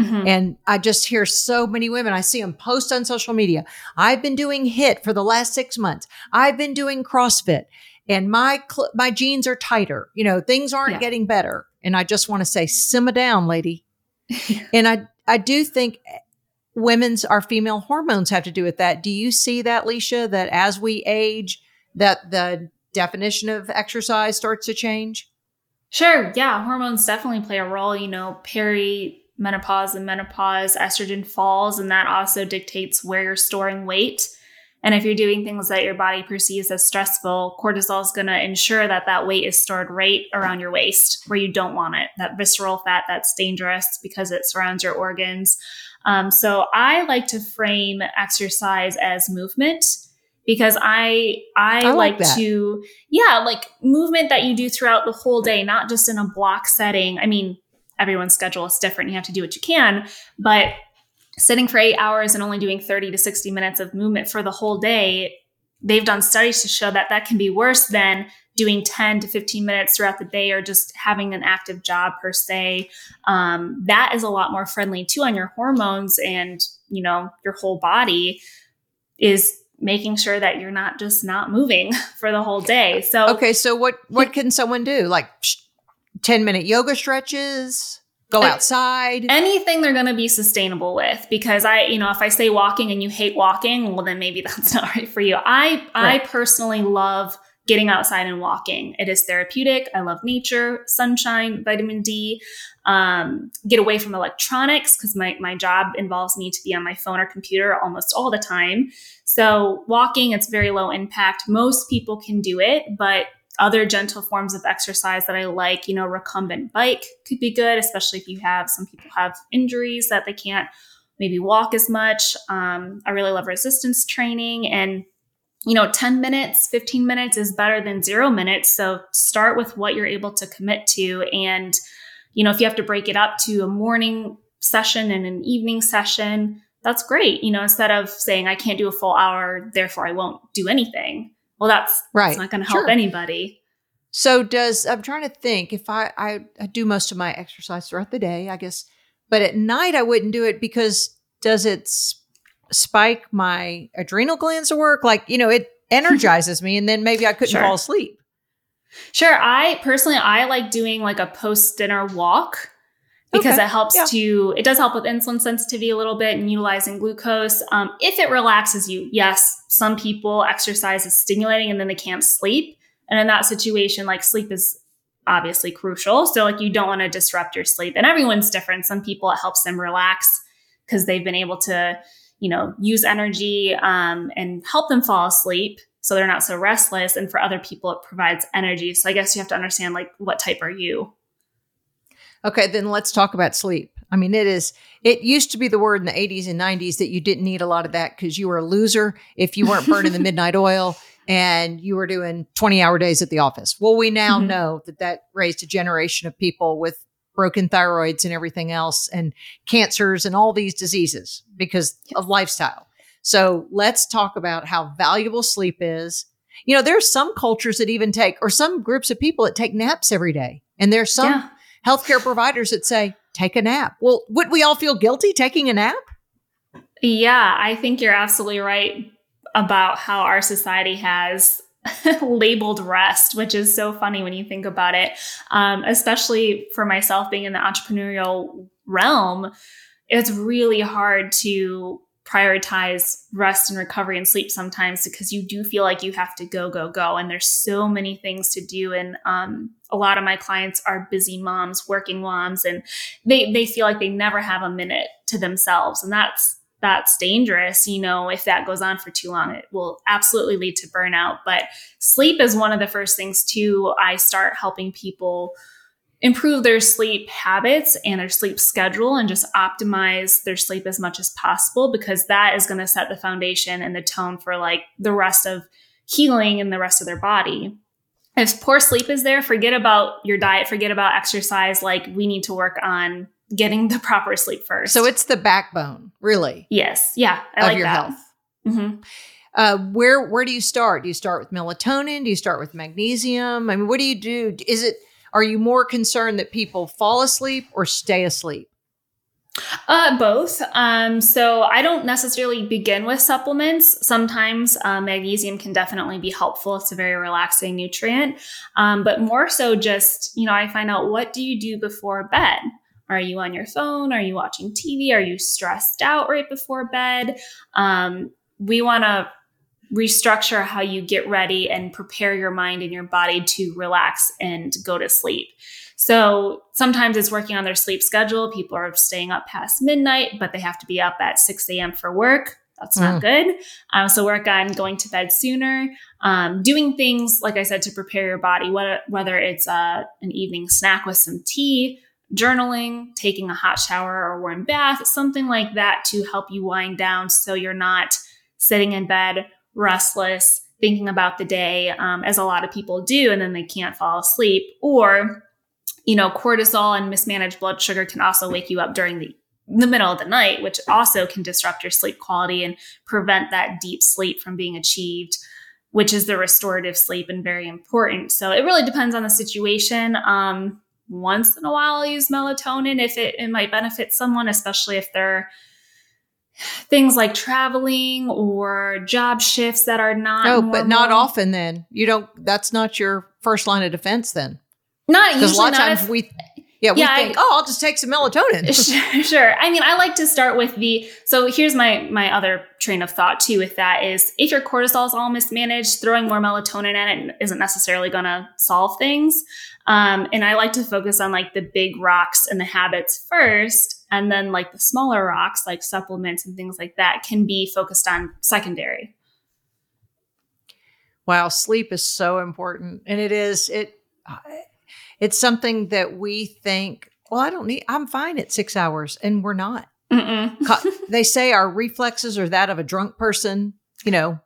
Speaker 1: Mm-hmm. And I just hear so many women. I see them post on social media. I've been doing HIIT for the last six months. I've been doing CrossFit, and my cl- my jeans are tighter. You know, things aren't yeah. getting better. And I just want to say, simmer down, lady. and I I do think women's our female hormones have to do with that. Do you see that, Lisha? That as we age, that the definition of exercise starts to change?
Speaker 3: Sure. Yeah. Hormones definitely play a role. You know, perimenopause and menopause, estrogen falls, and that also dictates where you're storing weight. And if you're doing things that your body perceives as stressful, cortisol is going to ensure that that weight is stored right around your waist where you don't want it. That visceral fat that's dangerous because it surrounds your organs. Um, so I like to frame exercise as movement because I I, I like, like to yeah like movement that you do throughout the whole day, not just in a block setting. I mean, everyone's schedule is different. You have to do what you can, but sitting for eight hours and only doing 30 to 60 minutes of movement for the whole day, they've done studies to show that that can be worse than doing 10 to 15 minutes throughout the day or just having an active job per se. Um, that is a lot more friendly too on your hormones and, you know, your whole body is making sure that you're not just not moving for the whole day. So
Speaker 1: Okay, so what what can someone do? Like 10 minute yoga stretches? Go outside.
Speaker 3: Anything they're going to be sustainable with because I, you know, if I say walking and you hate walking, well then maybe that's not right for you. I right. I personally love getting outside and walking. It is therapeutic. I love nature, sunshine, vitamin D. Um, get away from electronics because my, my job involves me to be on my phone or computer almost all the time. So, walking, it's very low impact. Most people can do it, but other gentle forms of exercise that I like, you know, recumbent bike could be good, especially if you have some people have injuries that they can't maybe walk as much. Um, I really love resistance training and you know 10 minutes 15 minutes is better than 0 minutes so start with what you're able to commit to and you know if you have to break it up to a morning session and an evening session that's great. You know, instead of saying I can't do a full hour, therefore I won't do anything. Well, that's right. That's not going to help sure. anybody.
Speaker 1: So does I'm trying to think if I, I I do most of my exercise throughout the day, I guess, but at night I wouldn't do it because does it spike my adrenal glands to work? Like you know, it energizes me, and then maybe I couldn't sure. fall asleep.
Speaker 3: Sure. I personally I like doing like a post dinner walk because okay. it helps yeah. to it does help with insulin sensitivity a little bit and utilizing glucose. Um, if it relaxes you yes some people exercise is stimulating and then they can't sleep. And in that situation like sleep is obviously crucial. So like you don't want to disrupt your sleep. And everyone's different. Some people it helps them relax because they've been able to you know use energy um, and help them fall asleep so they're not so restless. And for other people it provides energy. So i guess you have to understand like what type are you
Speaker 1: Okay, then let's talk about sleep. I mean, it is, it used to be the word in the 80s and 90s that you didn't need a lot of that because you were a loser if you weren't burning the midnight oil and you were doing 20 hour days at the office. Well, we now mm-hmm. know that that raised a generation of people with broken thyroids and everything else and cancers and all these diseases because of lifestyle. So let's talk about how valuable sleep is. You know, there's some cultures that even take, or some groups of people that take naps every day. And there's some yeah healthcare providers that say, take a nap. Well, would we all feel guilty taking a nap?
Speaker 3: Yeah, I think you're absolutely right about how our society has labeled rest, which is so funny when you think about it. Um, especially for myself being in the entrepreneurial realm, it's really hard to prioritize rest and recovery and sleep sometimes because you do feel like you have to go go go and there's so many things to do and um, a lot of my clients are busy moms working moms and they they feel like they never have a minute to themselves and that's that's dangerous you know if that goes on for too long it will absolutely lead to burnout but sleep is one of the first things too i start helping people improve their sleep habits and their sleep schedule and just optimize their sleep as much as possible because that is going to set the foundation and the tone for like the rest of healing and the rest of their body. If poor sleep is there, forget about your diet, forget about exercise. Like we need to work on getting the proper sleep first.
Speaker 1: So it's the backbone, really.
Speaker 3: Yes. Yeah. I
Speaker 1: of
Speaker 3: like
Speaker 1: your
Speaker 3: that.
Speaker 1: health.
Speaker 3: hmm
Speaker 1: Uh, where where do you start? Do you start with melatonin? Do you start with magnesium? I mean, what do you do? Is it are you more concerned that people fall asleep or stay asleep?
Speaker 3: Uh, both. Um, so I don't necessarily begin with supplements. Sometimes uh, magnesium can definitely be helpful. It's a very relaxing nutrient. Um, but more so, just you know, I find out what do you do before bed. Are you on your phone? Are you watching TV? Are you stressed out right before bed? Um, we want to restructure how you get ready and prepare your mind and your body to relax and go to sleep. So sometimes it's working on their sleep schedule. People are staying up past midnight, but they have to be up at 6 a.m. for work. That's not good. Um, so work on going to bed sooner, um, doing things like I said to prepare your body. Whether whether it's uh, an evening snack with some tea, journaling, taking a hot shower or warm bath, something like that to help you wind down, so you're not sitting in bed restless, thinking about the day, um, as a lot of people do, and then they can't fall asleep. Or, you know, cortisol and mismanaged blood sugar can also wake you up during the the middle of the night, which also can disrupt your sleep quality and prevent that deep sleep from being achieved, which is the restorative sleep and very important. So it really depends on the situation. Um, once in a while, I'll use melatonin if it, it might benefit someone, especially if they're things like traveling or job shifts that are not.
Speaker 1: No, but not often. Then you don't. That's not your first line of defense. Then
Speaker 3: Not
Speaker 1: because a
Speaker 3: usually
Speaker 1: lot of times
Speaker 3: if-
Speaker 1: we, yeah, we
Speaker 3: Yeah, I-
Speaker 1: think, oh, I'll just take some melatonin.
Speaker 3: Sure, sure. I mean, I like to start with the. So here's my my other train of thought too. With that is, if your cortisol is all mismanaged, throwing more melatonin at it isn't necessarily going to solve things. Um, and I like to focus on like the big rocks and the habits first, and then like the smaller rocks, like supplements and things like that, can be focused on secondary.
Speaker 1: Wow, sleep is so important, and it is it. It's something that we think. Well, I don't need. I'm fine at six hours, and we're not. They say our reflexes are that of a drunk person. You know,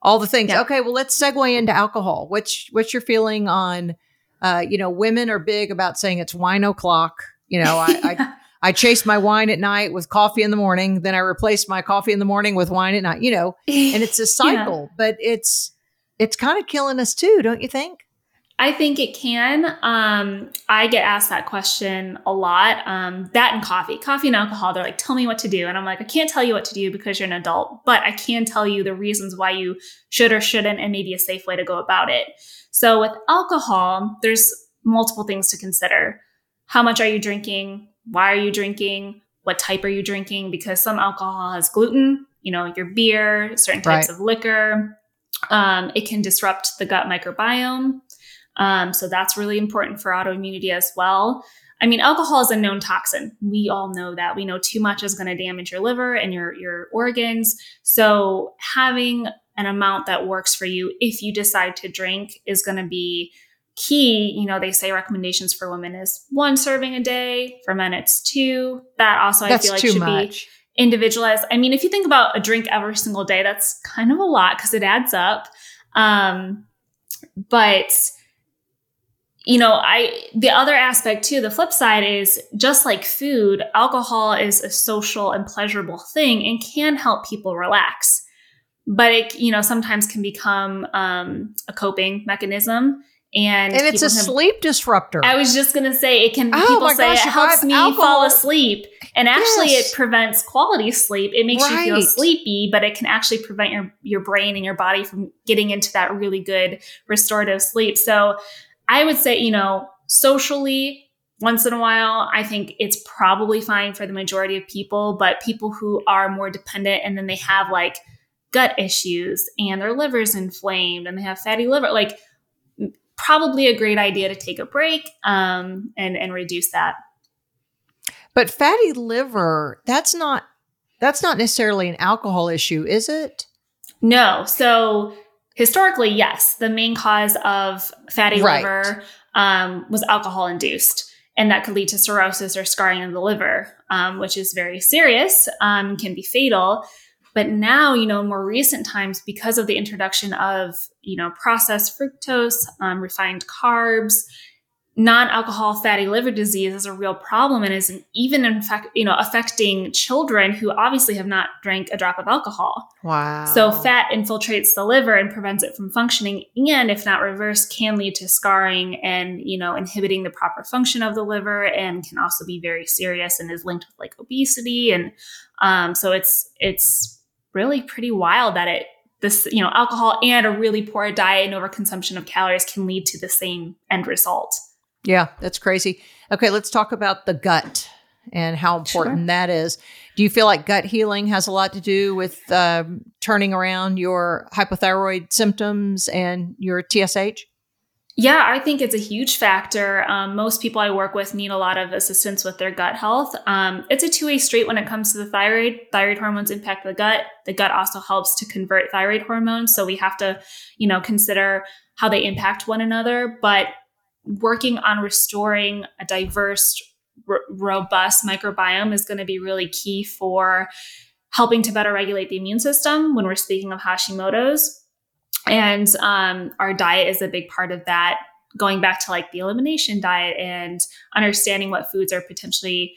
Speaker 1: all the things.
Speaker 3: Yeah.
Speaker 1: Okay, well, let's segue into alcohol. What's what's your feeling on? Uh, you know, women are big about saying it's wine o'clock. You know, I, I I chase my wine at night with coffee in the morning. Then I replace my coffee in the morning with wine at night. You know, and it's a cycle, but it's it's kind of killing us too, don't you think?
Speaker 3: I think it can. Um, I get asked that question a lot. Um, that and coffee, coffee and alcohol. They're like, "Tell me what to do," and I'm like, "I can't tell you what to do because you're an adult, but I can tell you the reasons why you should or shouldn't, and maybe a safe way to go about it." So with alcohol, there's multiple things to consider. How much are you drinking? Why are you drinking? What type are you drinking? Because some alcohol has gluten. You know, your beer, certain types
Speaker 1: Right.
Speaker 3: of liquor. Um, it can disrupt the gut microbiome. Um, so that's really important for autoimmunity as well. I mean, alcohol is a known toxin. We all know that. We know too much is going to damage your liver and your your organs. So having an amount that works for you if you decide to drink is going to be key. You know, they say recommendations for women is one serving a day. For men, it's two. That also I feel like should be individualized. I mean, if you think about a drink every single day, that's kind of a lot because it adds up. Um, but you know, I the other aspect too, the flip side is just like food, alcohol is a social and pleasurable thing and can help people relax. But it, you know, sometimes can become um, a coping mechanism. And,
Speaker 1: And it's a
Speaker 3: can-
Speaker 1: sleep disruptor.
Speaker 3: I was just gonna say it can.
Speaker 1: Oh
Speaker 3: people say
Speaker 1: gosh,
Speaker 3: it helps me
Speaker 1: alcohol-
Speaker 3: fall asleep, and actually
Speaker 1: Yes.
Speaker 3: it prevents quality sleep. It makes you feel sleepy, but it can actually prevent your your brain and your body from getting into that really good restorative sleep. So I would say, you know, socially, once in a while, I think it's probably fine for the majority of people. But people who are more dependent, and then they have like gut issues and their liver's inflamed and they have fatty liver, like probably a great idea to take a break um, and and reduce that.
Speaker 1: but fatty liver, that's not that's not necessarily an alcohol issue, is it?
Speaker 3: No, so historically, yes, the main cause of fatty
Speaker 1: Right.
Speaker 3: liver um, was alcohol induced, and that could lead to cirrhosis or scarring of the liver, um, which is very serious, um, can be fatal. but now, you know, in more recent times, because of the introduction of, you know, processed fructose, um, refined carbs, non-alcohol fatty liver disease is a real problem and is even in fact you know affecting children who obviously have not drank a drop of alcohol.
Speaker 1: Wow.
Speaker 3: So fat infiltrates the liver and prevents it from functioning and if not reversed can lead to scarring and you know inhibiting the proper function of the liver and can also be very serious and is linked with like obesity. And um, so it's it's really pretty wild that it this you know alcohol and a really poor diet and overconsumption of calories can lead to the same end result
Speaker 1: yeah, that's crazy. Okay, let's talk about the gut and how important sure. that is. Do you feel like gut healing has a lot to do with uh, turning around your hypothyroid symptoms and your TSH?
Speaker 3: Yeah, I think it's a huge factor. Um, most people I work with need a lot of assistance with their gut health. Um, it's a two way street when it comes to the thyroid. Thyroid hormones impact the gut. The gut also helps to convert thyroid hormones. So we have to, you know, consider how they impact one another. But working on restoring a diverse, r- robust microbiome is going to be really key for helping to better regulate the immune system when we're speaking of Hashimoto's. And um, our diet is a big part of that. Going back to like the elimination diet and understanding what foods are potentially,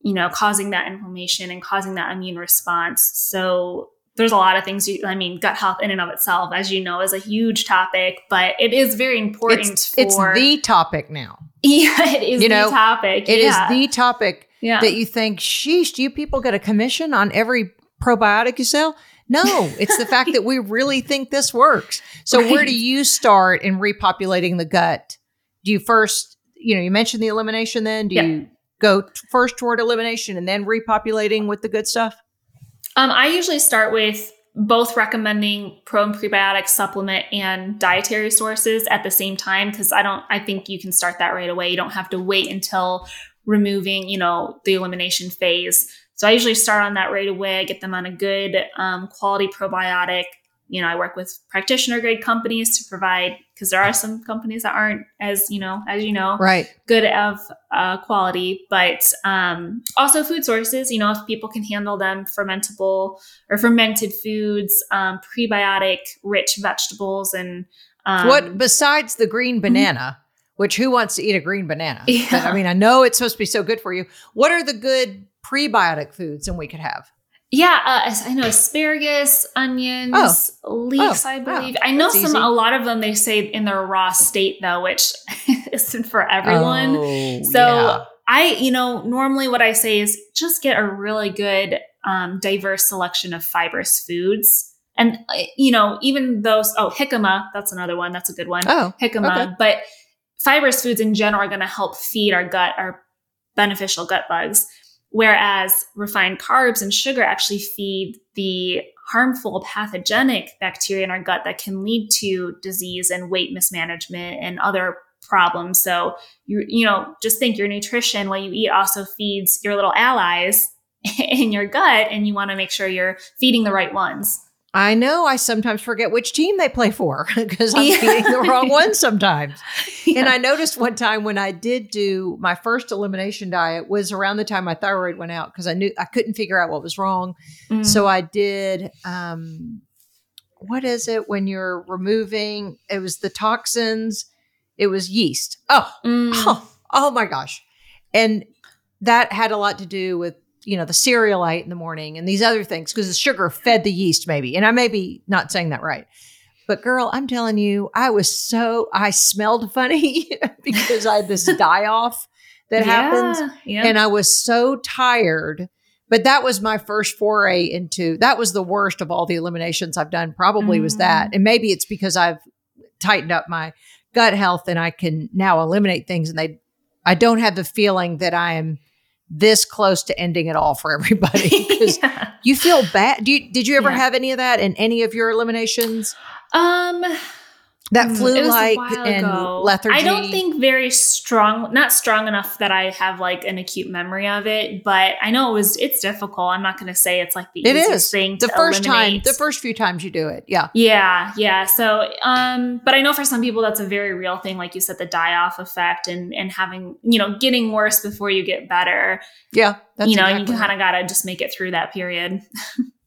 Speaker 3: you know, causing that inflammation and causing that immune response. So there's a lot of things you, I mean, gut health in and of itself, as you know, is a huge topic, but it is very important
Speaker 1: it's,
Speaker 3: for
Speaker 1: it's the topic now.
Speaker 3: Yeah, it is you know, the topic.
Speaker 1: It
Speaker 3: yeah.
Speaker 1: is the topic yeah. that you think, sheesh, do you people get a commission on every probiotic you sell? No, it's the fact that we really think this works. So right. where do you start in repopulating the gut? Do you first, you know, you mentioned the elimination then? Do you go first toward elimination and then repopulating with the good stuff?
Speaker 3: Um, I usually start with both recommending pro and prebiotic supplement and dietary sources at the same time because I don't I think you can start that right away. You don't have to wait until removing, you know, the elimination phase. So I usually start on that right away. I get them on a good um, quality probiotic you know, I work with practitioner grade companies to provide because there are some companies that aren't as you know, as you know,
Speaker 1: right,
Speaker 3: good of uh, quality, but um, also food sources. You know, if people can handle them, fermentable or fermented foods, um, prebiotic rich vegetables, and um,
Speaker 1: what besides the green mm-hmm. banana. Mm-hmm. Which who wants to eat a green banana? Yeah. But, I mean, I know it's supposed to be so good for you. What are the good prebiotic foods and we could have?
Speaker 3: Yeah, uh, I know asparagus, onions, oh. leeks. Oh, I believe. Wow. I know That's some. Easy. A lot of them they say in their raw state though, which isn't for everyone. Oh, so yeah. I, you know, normally what I say is just get a really good, um, diverse selection of fibrous foods. And uh, you know, even those. Oh, jicama. That's another one. That's a good one.
Speaker 1: Oh,
Speaker 3: jicama.
Speaker 1: Okay.
Speaker 3: But fibrous foods in general are going to help feed our gut, our beneficial gut bugs. Whereas refined carbs and sugar actually feed the harmful pathogenic bacteria in our gut that can lead to disease and weight mismanagement and other problems. So you you know, just think your nutrition what you eat also feeds your little allies in your gut and you want to make sure you're feeding the right ones.
Speaker 1: I know I sometimes forget which team they play for because I'm yeah. feeding the wrong one sometimes. Yeah. And I noticed one time when I did do my first elimination diet was around the time my thyroid went out because I knew I couldn't figure out what was wrong. Mm. So I did um what is it when you're removing it was the toxins, it was yeast. Oh, mm. oh, oh my gosh. And that had a lot to do with you know, the cereal I ate in the morning and these other things because the sugar fed the yeast, maybe. And I may be not saying that right. But girl, I'm telling you, I was so, I smelled funny because I had this die off that yeah, happens. Yeah. And I was so tired. But that was my first foray into that was the worst of all the eliminations I've done, probably mm. was that. Mm. And maybe it's because I've tightened up my gut health and I can now eliminate things and they I don't have the feeling that I am this close to ending it all for everybody because yeah. you feel bad. Do you, did you ever yeah. have any of that in any of your eliminations?
Speaker 3: Um,
Speaker 1: that mm, flu like and ago. lethargy.
Speaker 3: I don't think very strong, not strong enough that I have like an acute memory of it, but I know it was it's difficult. I'm not going to say it's like the it easiest is. thing.
Speaker 1: The first
Speaker 3: eliminate.
Speaker 1: time, the first few times you do it, yeah,
Speaker 3: yeah, yeah. So, um, but I know for some people that's a very real thing, like you said, the die off effect and and having you know getting worse before you get better.
Speaker 1: Yeah,
Speaker 3: you know, exactly. you kind of got to just make it through that period.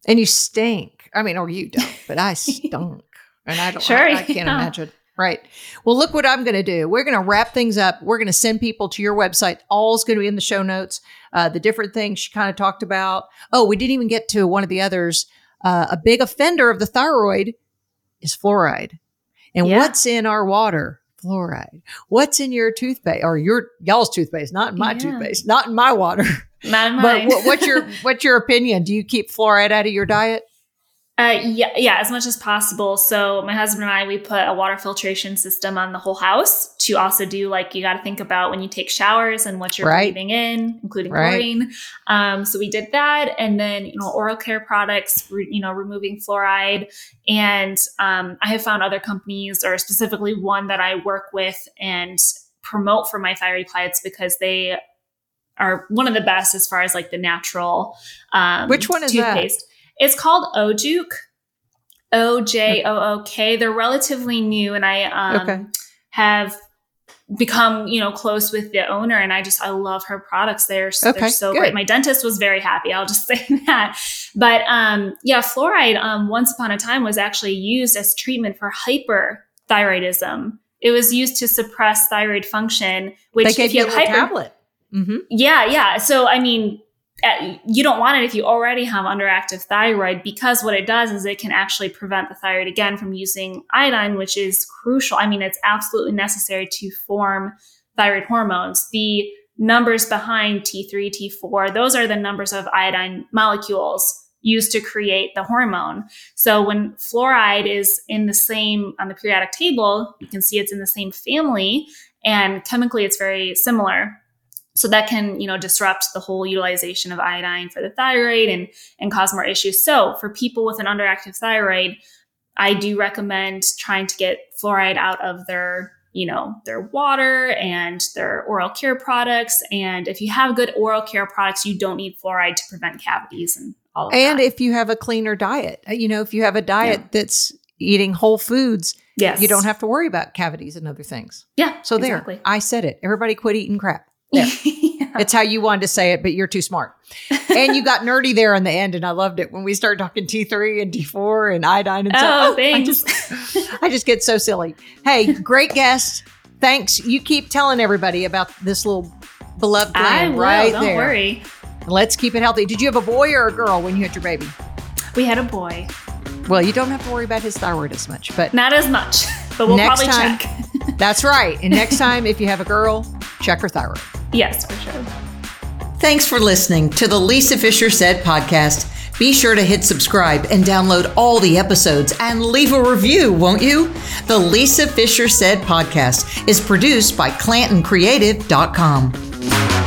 Speaker 1: And you stink. I mean, or you don't, but I stunk. And I don't,
Speaker 3: Sure,
Speaker 1: I, I can't
Speaker 3: yeah.
Speaker 1: imagine. Right. Well, look what I'm going to do. We're going to wrap things up. We're going to send people to your website. All's going to be in the show notes. Uh, the different things she kind of talked about. Oh, we didn't even get to one of the others. Uh, a big offender of the thyroid is fluoride. And
Speaker 3: Yeah.
Speaker 1: what's in our water? Fluoride. What's in your toothpaste or your y'all's toothpaste? Not in my
Speaker 3: Yeah.
Speaker 1: toothpaste. Not in my water.
Speaker 3: Not in
Speaker 1: But what, what's your what's your opinion? Do you keep fluoride out of your diet?
Speaker 3: Uh, yeah, yeah, as much as possible. So my husband and I, we put a water filtration system on the whole house to also do like you got to think about when you take showers and what you're
Speaker 1: Right.
Speaker 3: breathing in, including
Speaker 1: Right.
Speaker 3: chlorine. Um, so we did that, and then you know oral care products, re- you know, removing fluoride. And um, I have found other companies, or specifically one that I work with and promote for my thyroid clients because they are one of the best as far as like the natural. Um,
Speaker 1: Which one is that?
Speaker 3: It's called Ojook. O J O O K. They're relatively new, and I um,
Speaker 1: Okay.
Speaker 3: have become you know close with the owner, and I just I love her products. They're, s-
Speaker 1: Okay,
Speaker 3: they're so
Speaker 1: good.
Speaker 3: great. My dentist was very happy. I'll just say that. But um, yeah, fluoride um, once upon a time was actually used as treatment for hyperthyroidism. It was used to suppress thyroid function, which
Speaker 1: they gave
Speaker 3: if you
Speaker 1: you a
Speaker 3: have hyper,
Speaker 1: tablet. Mm-hmm.
Speaker 3: yeah, yeah. So, I mean, Uh, you don't want it if you already have underactive thyroid because what it does is it can actually prevent the thyroid again from using iodine, which is crucial. I mean, it's absolutely necessary to form thyroid hormones. The numbers behind T3, T4, those are the numbers of iodine molecules used to create the hormone. So when fluoride is in the same on the periodic table, you can see it's in the same family and chemically it's very similar so that can you know disrupt the whole utilization of iodine for the thyroid and and cause more issues so for people with an underactive thyroid i do recommend trying to get fluoride out of their you know their water and their oral care products and if you have good oral care products you don't need fluoride to prevent cavities and all of that.
Speaker 1: And
Speaker 3: that
Speaker 1: if you have a cleaner diet, uh, you know, if you have a diet that's eating whole foods,
Speaker 3: yes
Speaker 1: you don't have to worry about cavities and other things.
Speaker 3: yeah
Speaker 1: So there,
Speaker 3: exactly.
Speaker 1: I said it. Everybody quit eating crap.
Speaker 3: Yeah.
Speaker 1: It's how you wanted to say it, but you're too smart. And you got nerdy there in the end, and I loved it when we started talking T3 and T4 and iodine and
Speaker 3: oh,
Speaker 1: stuff. I
Speaker 3: thanks
Speaker 1: just, I just get so silly. Hey, great guest. Thanks. You keep telling everybody about this little beloved
Speaker 3: i
Speaker 1: gland
Speaker 3: will
Speaker 1: right
Speaker 3: don't
Speaker 1: there.
Speaker 3: worry
Speaker 1: Let's keep it healthy. Did you have a boy or a girl when you had your baby?
Speaker 3: we had a boy
Speaker 1: Well, you don't have to worry about his thyroid as much, but
Speaker 3: Not as much, but we'll
Speaker 1: Next
Speaker 3: probably
Speaker 1: time-
Speaker 3: check.
Speaker 1: that's right. And next time, if you have a girl, check her thyroid.
Speaker 3: Yes, for sure.
Speaker 1: Thanks for listening to the Lisa Fischer Said podcast. Be sure to hit subscribe and download all the episodes and leave a review, won't you? The Lisa Fischer Said podcast is produced by ClantonCreative.com.